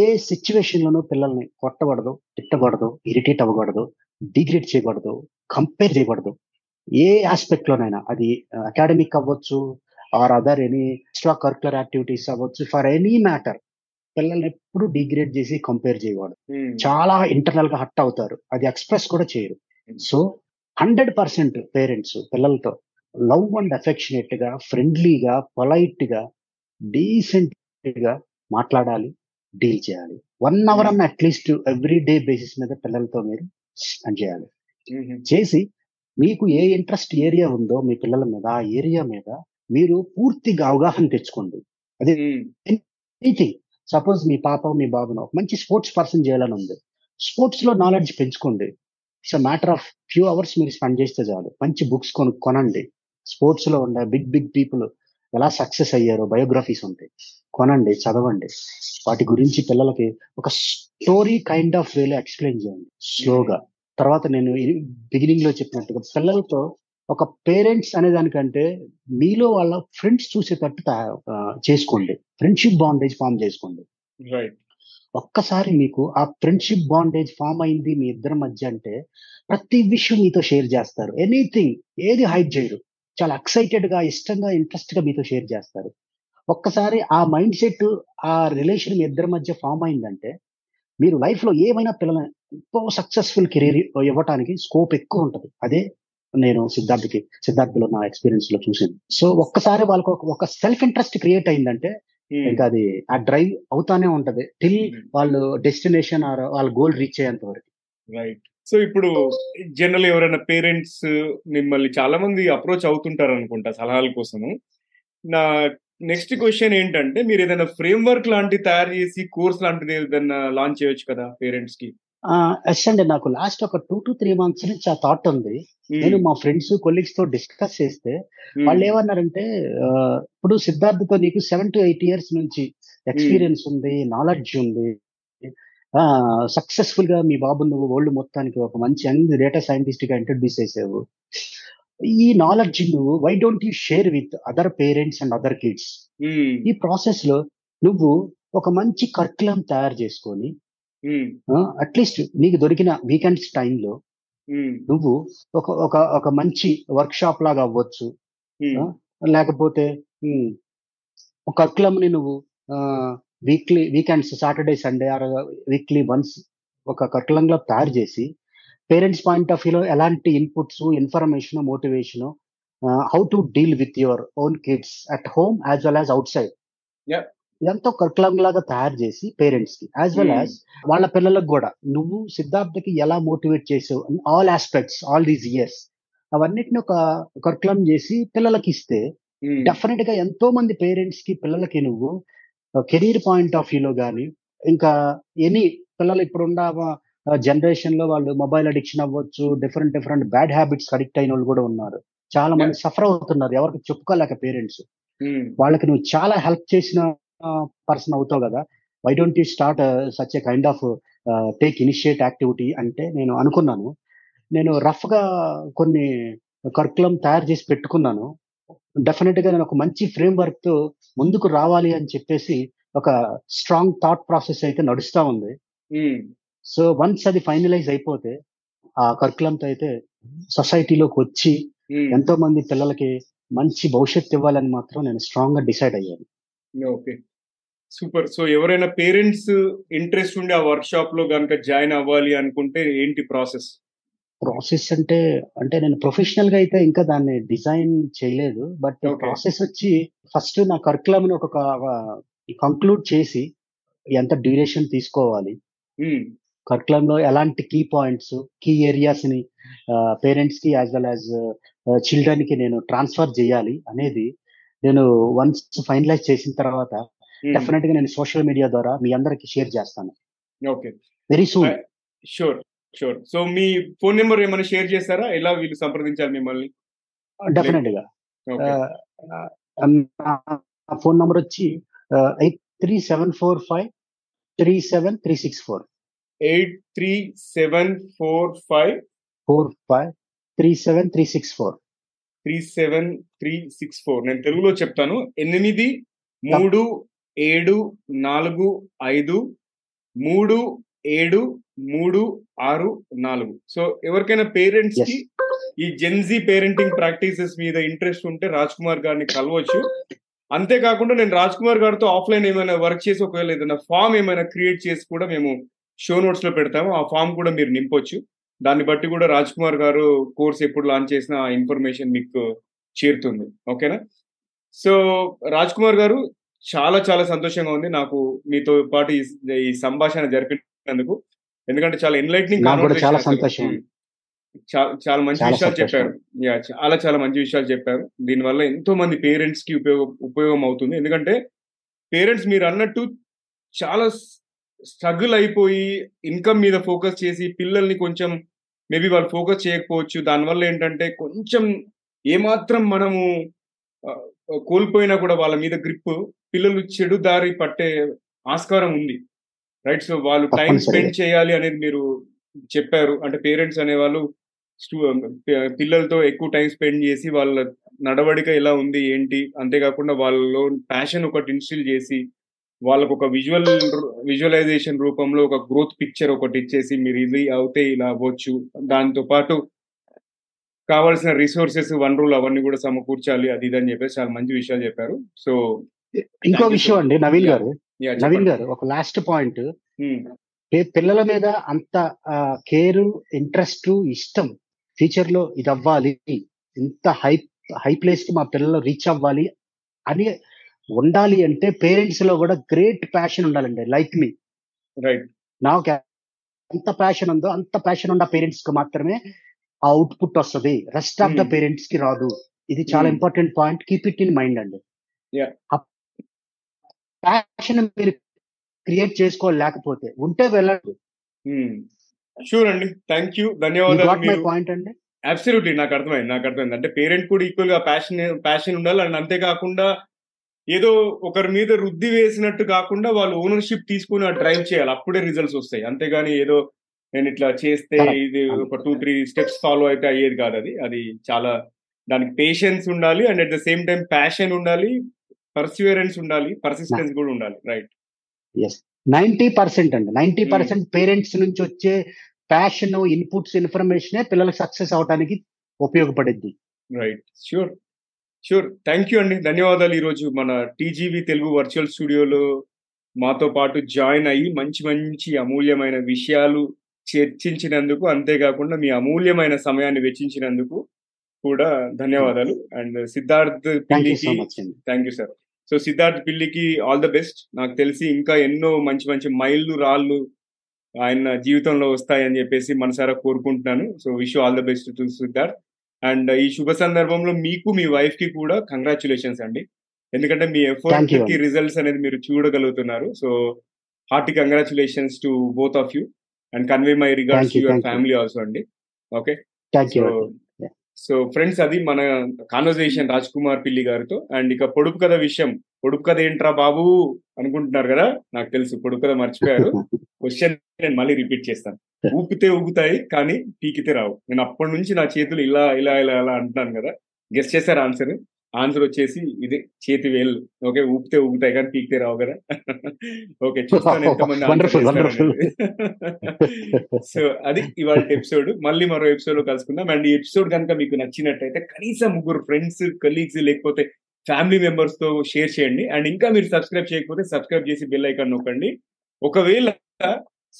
ఏ సిచ్యువేషన్ లోనూ పిల్లల్ని కొట్టకూడదు తిట్టకూడదు ఇరిటేట్ అవ్వకూడదు డిగ్రేడ్ చేయకూడదు కంపేర్ చేయకూడదు. ఏ ఆస్పెక్ట్ లోనైనా అది అకాడమిక్ అవ్వచ్చు or other any extra curricular activities అవ్వచ్చు ఫర్ ఎనీ మ్యాటర్ పిల్లల్ని ఎప్పుడు డిగ్రేడ్ చేసి కంపేర్ చేయకూడదు. ఉమ్, చాలా ఇంటర్నల్గా హట్ అవుతారు. అది ఎక్స్ప్రెస్ కూడా చేయరు. సో హండ్రెడ్ పర్సెంట్ పేరెంట్స్ పిల్లలతో లవ్ అండ్ అఫెక్షనేట్గా ఫ్రెండ్లీగా పొలైట్గా డీసెంట్గా మాట్లాడాలి డీల్ చేయాలి. వన్ అవర్ అన్న at least every day basis మీద పిల్లలతో మీరు స్పెండ్ చేయాలి. చేసి మీకు ఏ ఇంట్రెస్ట్ ఏరియా ఉందో మీ పిల్లల మీద ఆ ఏరియా మీద మీరు పూర్తిగా అవగాహన తెచ్చుకోండి. ఉమ్, ఎనీథింగ్. సపోజ్ మీ పాప మీ బాబును మంచి స్పోర్ట్స్ పర్సన్ చేయాలని ఉంది. స్పోర్ట్స్లో నాలెడ్జ్ పెంచుకోండి. It's matter of few hours మీరు స్పెండ్ చేస్తే చాలు. మంచి బుక్స్ కొను కొనండి. స్పోర్ట్స్లో ఉండే బిగ్ బిగ్ పీపుల్ ఎలా సక్సెస్ అయ్యారో బయోగ్రఫీస్ ఉంటాయి కొనండి చదవండి. వాటి గురించి పిల్లలకి ఒక స్టోరీ కైండ్ ఆఫ్ వేలో ఎక్స్ప్లెయిన్ చేయండి. స్లోగా తర్వాత నేను బిగినింగ్లో చెప్పినట్టుగా పిల్లలతో ఒక పేరెంట్స్ అనే దానికంటే మీలో వాళ్ళ ఫ్రెండ్స్ చూసేటట్టు చేసుకోండి. ఫ్రెండ్షిప్ బాండేజ్ ఫామ్ చేసుకోండి. రైట్ ఒక్కసారి మీకు ఆ ఫ్రెండ్షిప్ బాండేజ్ ఫామ్ అయింది మీ ఇద్దరి మధ్య అంటే ప్రతి విషయం మీతో షేర్ చేస్తారు. ఎనీథింగ్ ఏది హైడ్ చేయరు. చాలా ఎక్సైటెడ్గా ఇష్టంగా ఇంట్రెస్ట్గా మీతో షేర్ చేస్తారు. ఒక్కసారి ఆ మైండ్ సెట్ ఆ రిలేషన్ మీ ఇద్దరి మధ్య ఫామ్ అయిందంటే మీరు లైఫ్లో ఏమైనా పిల్లల ఎంతో సక్సెస్ఫుల్ కెరీర్ ఇవ్వటానికి స్కోప్ ఎక్కువ ఉంటది. అదే నేను సిద్ధార్థకి సిద్ధార్థలో నా ఎక్స్పీరియన్స్లో చూసింది సో ఒక్కసారి వాళ్ళకి ఒక- ఒక సెల్ఫ్ ఇంట్రెస్ట్ క్రియేట్ అయిందంటే ఇంకా అది ఆ డ్రైవ్ అవుతానే ఉంటది. టిల్ వాళ్ళు డెస్టినేషన్ ఆర్ వాళ్ళ గోల్ రీచ్ అయ్యేంత వరకు. రైట్ సో ఇప్పుడు జనరల్ ఎవరైనా పేరెంట్స్ మిమ్మల్ని చాలా మంది అప్రోచ్ అవుతుంటారు అనుకుంటా సలహాల కోసము. నా నెక్స్ట్ క్వశ్చన్ ఏంటంటే మీరు ఏదైనా ఫ్రేమ్ వర్క్ లాంటివి తయారు చేసి కోర్స్ లాంటిది ఏదైనా లాంచ్ చేయొచ్చు కదా పేరెంట్స్కి? ఎస్ అండి. నాకు లాస్ట్ ఒక టూ టు త్రీ మంత్స్ నుంచి ఆ థాట్ ఉంది. నేను మా ఫ్రెండ్స్ కొలీగ్స్తో డిస్కస్ చేస్తే వాళ్ళు ఏమన్నారంటే ఇప్పుడు సిద్ధార్థతో నీకు సెవెన్ టు ఎయిట్ ఇయర్స్ నుంచి ఎక్స్పీరియన్స్ ఉంది నాలెడ్జ్ ఉంది. సక్సెస్ఫుల్గా మీ బాబు నువ్వు వరల్డ్ మొత్తానికి ఒక మంచి యంగ్ డేటా సైంటిస్ట్గా ఇంట్రడ్యూస్ చేసావు. ఈ నాలెడ్జ్ నువ్వు why don't you share with other parents and other kids ఈ ప్రాసెస్లో నువ్వు ఒక మంచి కర్కులం తయారు చేసుకొని అట్లీస్ట్ నీకు దొరికిన వీకెండ్స్ టైంలో నువ్వు ఒక ఒక ఒక మంచి వర్క్ షాప్ లాగా అవ్వచ్చు. లేకపోతే ఉమ్, ఒక కర్కులం ని నువ్వు weekly weekends Saturday Sunday or weekly once ఒక కర్కులం లో తయారు చేసి పేరెంట్స్ పాయింట్ ఆఫ్ వ్యూలో ఎలాంటి inputs information motivation how to deal with your own kids at home as well as outside. ఇదంతా కర్కులం లాగా తయారు చేసి పేరెంట్స్కి యాజ్ వెల్ యాజ్ వాళ్ళ పిల్లలకు కూడా. నువ్వు సిద్ధార్థకి ఎలా మోటివేట్ చేసావు all aspects all these years అవన్నిటిని ఒక కర్కులం చేసి పిల్లలకి ఇస్తే డెఫినెట్గా ఎంతో మంది పేరెంట్స్కి పిల్లలకి నువ్వు కెరీర్ పాయింట్ ఆఫ్ వ్యూలో గానీ ఇంకా ఎనీ పిల్లలు ఇప్పుడున్న జనరేషన్లో వాళ్ళు మొబైల్ అడిక్షన్ అవ్వచ్చు different different bad habits addict అయిన వాళ్ళు కూడా ఉన్నారు. చాలా మంది సఫర్ అవుతున్నారు. ఎవరికి చెప్పుకోలేక పేరెంట్స్ వాళ్ళకి నువ్వు చాలా హెల్ప్ చేసిన పర్సన్ అవుతావు కదా. Why don't you start such a kind of take initiate activity అంటే నేను అనుకున్నాను. నేను రఫ్గా కొన్ని కర్కులం తయారు చేసి పెట్టుకున్నాను. డెఫినెట్గా నేను ఒక మంచి ఫ్రేమ్ వర్క్తో ముందుకు రావాలి అని చెప్పేసి ఒక స్ట్రాంగ్ థాట్ ప్రాసెస్ అయితే నడుస్తా ఉంది. సో వన్స్ అది ఫైనలైజ్ అయిపోతే ఆ కర్కులంతో అయితే సొసైటీలోకి వచ్చి ఎంతో మంది పిల్లలకి మంచి భవిష్యత్తు ఇవ్వాలని మాత్రం నేను స్ట్రాంగ్గా డిసైడ్ అయ్యాను. ఓకే సూపర్ సో ఎవరైనా పేరెంట్స్ ఇంట్రెస్ట్ ఉండి ఆ వర్క్ షాప్లో కనుక జాయిన్ అవ్వాలి అనుకుంటే ఏంటి ప్రాసెస్ ప్రాసెస్ అంటే అంటే నేను ప్రొఫెషనల్గా అయితే ఇంకా దాన్ని డిజైన్ చేయలేదు బట్. ప్రాసెస్ వచ్చి ఫస్ట్ నా కరికులం ఒక కంక్లూడ్ చేసి ఎంత డ్యూరేషన్ తీసుకోవాలి. కరికులం లో ఎలాంటి కీ పాయింట్స్ కీ ఏరియాస్ని పేరెంట్స్కి యాజ్ వెల్ యాజ్ చిల్డ్రన్కి నేను ట్రాన్స్ఫర్ చేయాలి అనేది నేను వన్స్ ఫైనలైజ్ చేసిన తర్వాత డెఫినెట్గా నేను సోషల్ మీడియా ద్వారా మీ అందరికి షేర్ చేస్తాను. Okay. Very soon sure sure so మీ ఫోన్ నెంబర్ ఏమైనా షేర్ చేస్తారా ఎలా వీళ్ళు సంప్రదించాలి మిమ్మల్ని? డెఫినెట్గా. ఓకే నా ఫోన్ నంబర్ వచ్చి eight three seven four five three seven three six four eight three seven four five four five three seven three six four three seven three six four నేను తెలుగులో చెప్తాను. ఎనిమిది మూడు ఏడు నాలుగు ఐదు మూడు ఏడు మూడు ఆరు నాలుగు. సో ఎవరికైనా పేరెంట్స్కి ఈ జెన్జీ పేరెంటింగ్ ప్రాక్టీసెస్ మీద ఇంట్రెస్ట్ ఉంటే రాజ్ కుమార్ గారిని కలవచ్చు. అంతేకాకుండా నేను రాజ్ కుమార్ గారితో ఆఫ్లైన్ ఏమైనా వర్క్ చేసి ఒకవేళ ఏదైనా ఫామ్ ఏమైనా క్రియేట్ చేసి కూడా మేము షో నోట్స్లో పెడతాము. ఆ ఫామ్ కూడా మీరు నింపొచ్చు. దాన్ని బట్టి కూడా రాజ్ కుమార్ గారు కోర్స్ ఎప్పుడు లాంచ్ చేసిన ఆ ఇన్ఫర్మేషన్ మీకు చేరుతుంది. ఓకేనా? సో రాజ్ కుమార్ గారు చాలా చాలా సంతోషంగా ఉంది. నాకు మీతో పాటు ఈ- ఈ సంభాషణ జరిపినందుకు ఎందుకంటే చాలా ఎన్లైట్నింగ్ చాలా సంతోషం. చాలా మంచి విషయాలు. చెప్పారు. యా చాలా చాలా మంచి విషయాలు చెప్పారు. దీనివల్ల ఎంతో మంది పేరెంట్స్కి ఉపయోగం ఉపయోగం అవుతుంది. ఎందుకంటే పేరెంట్స్ మీరు అన్నట్టు చాలా స్ట్రగుల్ అయిపోయి ఇన్కమ్ మీద ఫోకస్ చేసి పిల్లల్ని కొంచెం మేబీ వాళ్ళు ఫోకస్ చేయకపోవచ్చు. దానివల్ల ఏంటంటే కొంచెం ఏమాత్రం మనము కోల్పోయినా కూడా వాళ్ళ మీద గ్రిప్ పిల్లలు చెడు దారి పట్టే ఆస్కారం ఉంది. రైట్ సో వాళ్ళు టైం. స్పెండ్ చేయాలి అనేది మీరు చెప్పారు అంటే పేరెంట్స్ అనేవాళ్ళు పి- పిల్లలతో ఎక్కువ టైం స్పెండ్ చేసి వాళ్ళ నడవడిక ఎలా ఉంది ఏంటి అంతేకాకుండా వాళ్ళలో ప్యాషన్ ఒకటి ఇన్స్టిల్ చేసి వాళ్ళకు ఒక విజువల్ విజువలైజేషన్ రూపంలో ఒక గ్రోత్ పిక్చర్ ఒకటి ఇచ్చేసి మీరు ఇది అవుతే ఇలా అవ్వచ్చు దాంతో పాటు కావాల్సిన రిసోర్సెస్ వనరులు అవన్నీ కూడా సమకూర్చాలి అది ఇది అని చెప్పేసి చాలా మంచి విషయాలు చెప్పారు సో ఇంకో విషయం. అండి నవీన్. గారు నవీన్ గారు ఒక లాస్ట్ పాయింట్ పిల్లల మీద అంత కేర్ ఇంట్రెస్ట్ ఇష్టం ఫ్యూచర్లో ఇది అవ్వాలి ఇంత హై హై ప్లేస్కి మా పిల్లలు రీచ్ అవ్వాలి అని ఉండాలి అంటే పేరెంట్స్లో కూడా గ్రేట్ ప్యాషన్ ఉండాలండి లైక్ మీ రైట్ నా ఒక ఎంత ప్యాషన్ ఉందో అంత ప్యాషన్ ఉన్న పేరెంట్స్కి మాత్రమే ఆ అవుట్పుట్ వస్తుంది. Rest of the. పేరెంట్స్కి రాదు. ఇది చాలా. Important point keep it in mind అండి. ప్యాషన్ మీరు క్రియేట్ చేసుకోలేకపోతే ఉంటే వెళ్ళండి. షూర్ అండి థ్యాంక్ యూ ధన్యవాదాలు పాయింట్ అండి? అబ్సల్యూట్లీ నాకు అర్థమైంది. నాకు అర్థమైంది. అంటే పేరెంట్ కూడా ఈక్వల్గా ప్యాషన్ ప్యాషన్ ఉండాలి అండ్ అంతేకాకుండా ఏదో ఒకరి మీద రుద్ది వేసినట్టు కాకుండా వాళ్ళు ఓనర్షిప్ తీసుకుని డ్రైవ్ చేయాలి. అప్పుడే రిజల్ట్స్ వస్తాయి. అంతేగాని ఏదో నేను ఇట్లా చేస్తే. ఇది ఒక టూ త్రీ స్టెప్స్ ఫాలో అయితే అయ్యేది కాదు అది. అది చాలా దానికి పేషెన్స్ ఉండాలి. And at the same time passion ఉండాలి. పర్సివరెన్స్ ఉండాలి పర్సిస్టెన్స్ కూడా ఉండాలి రైట్ ఎస్ నైన్టీ పర్సెంట్ అండి. నైన్టీ పర్సెంట్ పేరెంట్స్ నుంచి వచ్చే ప్యాషన్ ఇన్పుట్స్ ఇన్ఫర్మేషన్ పిల్లలకు సక్సెస్ అవడానికి ఉపయోగపడింది right sure sure thank you అండి. ధన్యవాదాలు ఈరోజు మన టీజీవి తెలుగు వర్చువల్ స్టూడియోలో మాతో పాటు జాయిన్ అయ్యి మంచి మంచి అమూల్యమైన విషయాలు చర్చించినందుకు అంతేకాకుండా మీ అమూల్యమైన సమయాన్ని వెచ్చించినందుకు కూడా ధన్యవాదాలు. అండ్ సిద్ధార్థ్ పిల్లికి thank you sir so Siddharth పిల్లికి ఆల్ ద బెస్ట్ నాకు తెలిసి ఇంకా ఎన్నో మంచి మంచి మైళ్ళు రాళ్ళు ఆయన జీవితంలో వస్తాయని చెప్పేసి మనసారా కోరుకుంటున్నాను. So wish all the best to Siddharth. And ఈ శుభ సందర్భంలో మీకు మీ వైఫ్కి కూడా కంగ్రాచులేషన్స్ అండి. ఎందుకంటే మీ ఎఫర్ట్కి. రిజల్ట్స్ అనేది మీరు చూడగలుగుతున్నారు. So hearty congratulations to both of you and convey my regards your. Family also అండి. ఓకే సో ఫ్రెండ్స్ అది మన కాన్వర్సేషన్ రాజ్ కుమార్ పిల్లి గారితో. అండ్ ఇక పొడుపు కథ విషయం. పొడుపు కథ ఏంట్రా బాబు? అనుకుంటున్నారు కదా? నాకు తెలుసు పొడుపు కథ మర్చిపోయారు. క్వశ్చన్ నేను మళ్ళీ రిపీట్ చేస్తాను. ఊపితే ఊగుతాయి కానీ పీకితే రావు. నేను అప్పటి నుంచి నా చేతులు ఇలా ఇలా ఇలా ఇలా అంటున్నాను కదా. గెస్ట్ చేశారు ఆన్సర్ ఆన్సర్ వచ్చేసి ఇదే చేతి వేలు ఓకే ఊపితే ఊగుతాయి కానీ పీకితే రావు కదా. ఓకే చూస్తాను ఎంతమంది. సో అది ఇవాళ ఎపిసోడ్ మళ్ళీ మరో ఎపిసోడ్లో కలుసుకుందాం. అండ్ ఈ ఎపిసోడ్ కనుక మీకు నచ్చినట్టయితే కనీసం ముగ్గురు ఫ్రెండ్స్ కలీగ్స్ లేకపోతే ఫ్యామిలీ మెంబర్స్తో షేర్ చేయండి. అండ్ ఇంకా మీరు సబ్స్క్రైబ్ చేయకపోతే సబ్స్క్రైబ్ చేసి బెల్ ఐకాన్ నొక్కండి. ఒకవేళ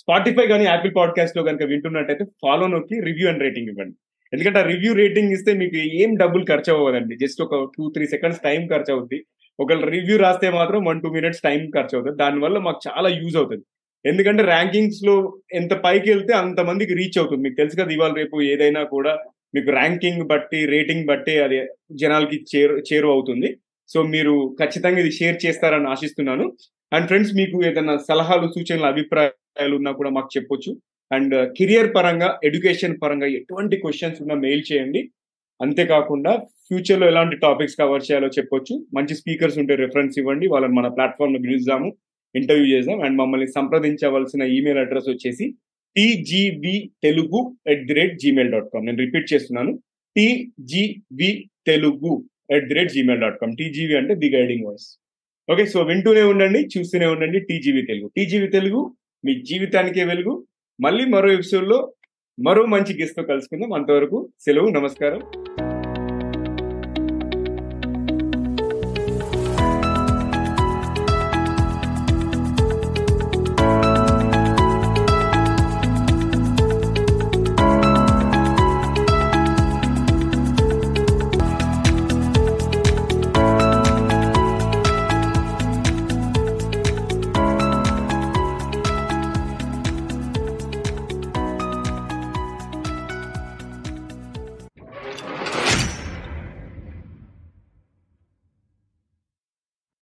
స్పాటిఫై కానీ యాపిల్ పాడ్కాస్ట్లో కనుక వింటున్నట్టయితే ఫాలో నొక్కి రివ్యూ అండ్ రేటింగ్ ఇవ్వండి. ఎందుకంటే ఆ రివ్యూ రేటింగ్ ఇస్తే మీకు ఏం డబ్బులు ఖర్చు అవ్వదండి. జస్ట్ ఒక టూ త్రీ సెకండ్స్ టైం ఖర్చు అవుద్ది. ఒకవేళ రివ్యూ రాస్తే మాత్రం వన్ టూ మినిట్స్ టైం ఖర్చు అవుతుంది. దానివల్ల మాకు చాలా యూజ్ అవుతుంది. ఎందుకంటే ర్యాంకింగ్స్లో ఎంత పైకి వెళ్తే అంత మందికి రీచ్ అవుతుంది. మీకు తెలుసు కదా ఇవాళ రేపు ఏదైనా కూడా మీకు ర్యాంకింగ్ బట్టి రేటింగ్ బట్టి అది జనాలకి చేరు చేరువ అవుతుంది. సో మీరు ఖచ్చితంగా ఇది షేర్ చేస్తారని ఆశిస్తున్నాను. అండ్ ఫ్రెండ్స్ మీకు ఏదైనా సలహాలు సూచనలు అభిప్రాయాలు ఉన్నా కూడా మాకు చెప్పొచ్చు. అండ్ uh, కెరియర్ పరంగా ఎడ్యుకేషన్ పరంగా ఎటువంటి క్వశ్చన్స్ ఉన్నా మెయిల్ చేయండి. అంతేకాకుండా ఫ్యూచర్లో ఎలాంటి టాపిక్స్ కవర్ చేయాలో చెప్పొచ్చు. మంచి స్పీకర్స్ ఉంటే రెఫరెన్స్ ఇవ్వండి. వాళ్ళని మన ప్లాట్ఫామ్లో పిలుద్దాము ఇంటర్వ్యూ చేద్దాం. అండ్ మమ్మల్ని సంప్రదించవలసిన ఈమెయిల్ అడ్రస్ వచ్చేసి TGV Telugu at the rate Gmail dot com నేను రిపీట్ చేస్తున్నాను. TGV Telugu at the rate Gmail dot com TGV అంటే the guiding voice. Okay so వింటూనే ఉండండి చూస్తూనే ఉండండి. టీజీవి తెలుగు టీజీవి తెలుగు మీ జీవితానికే వెలుగు. మళ్ళీ మరో ఎపిసోడ్లో మరో మంచి గెస్ట్తో కలుసుకుందాం. అంతవరకు సెలవు నమస్కారం.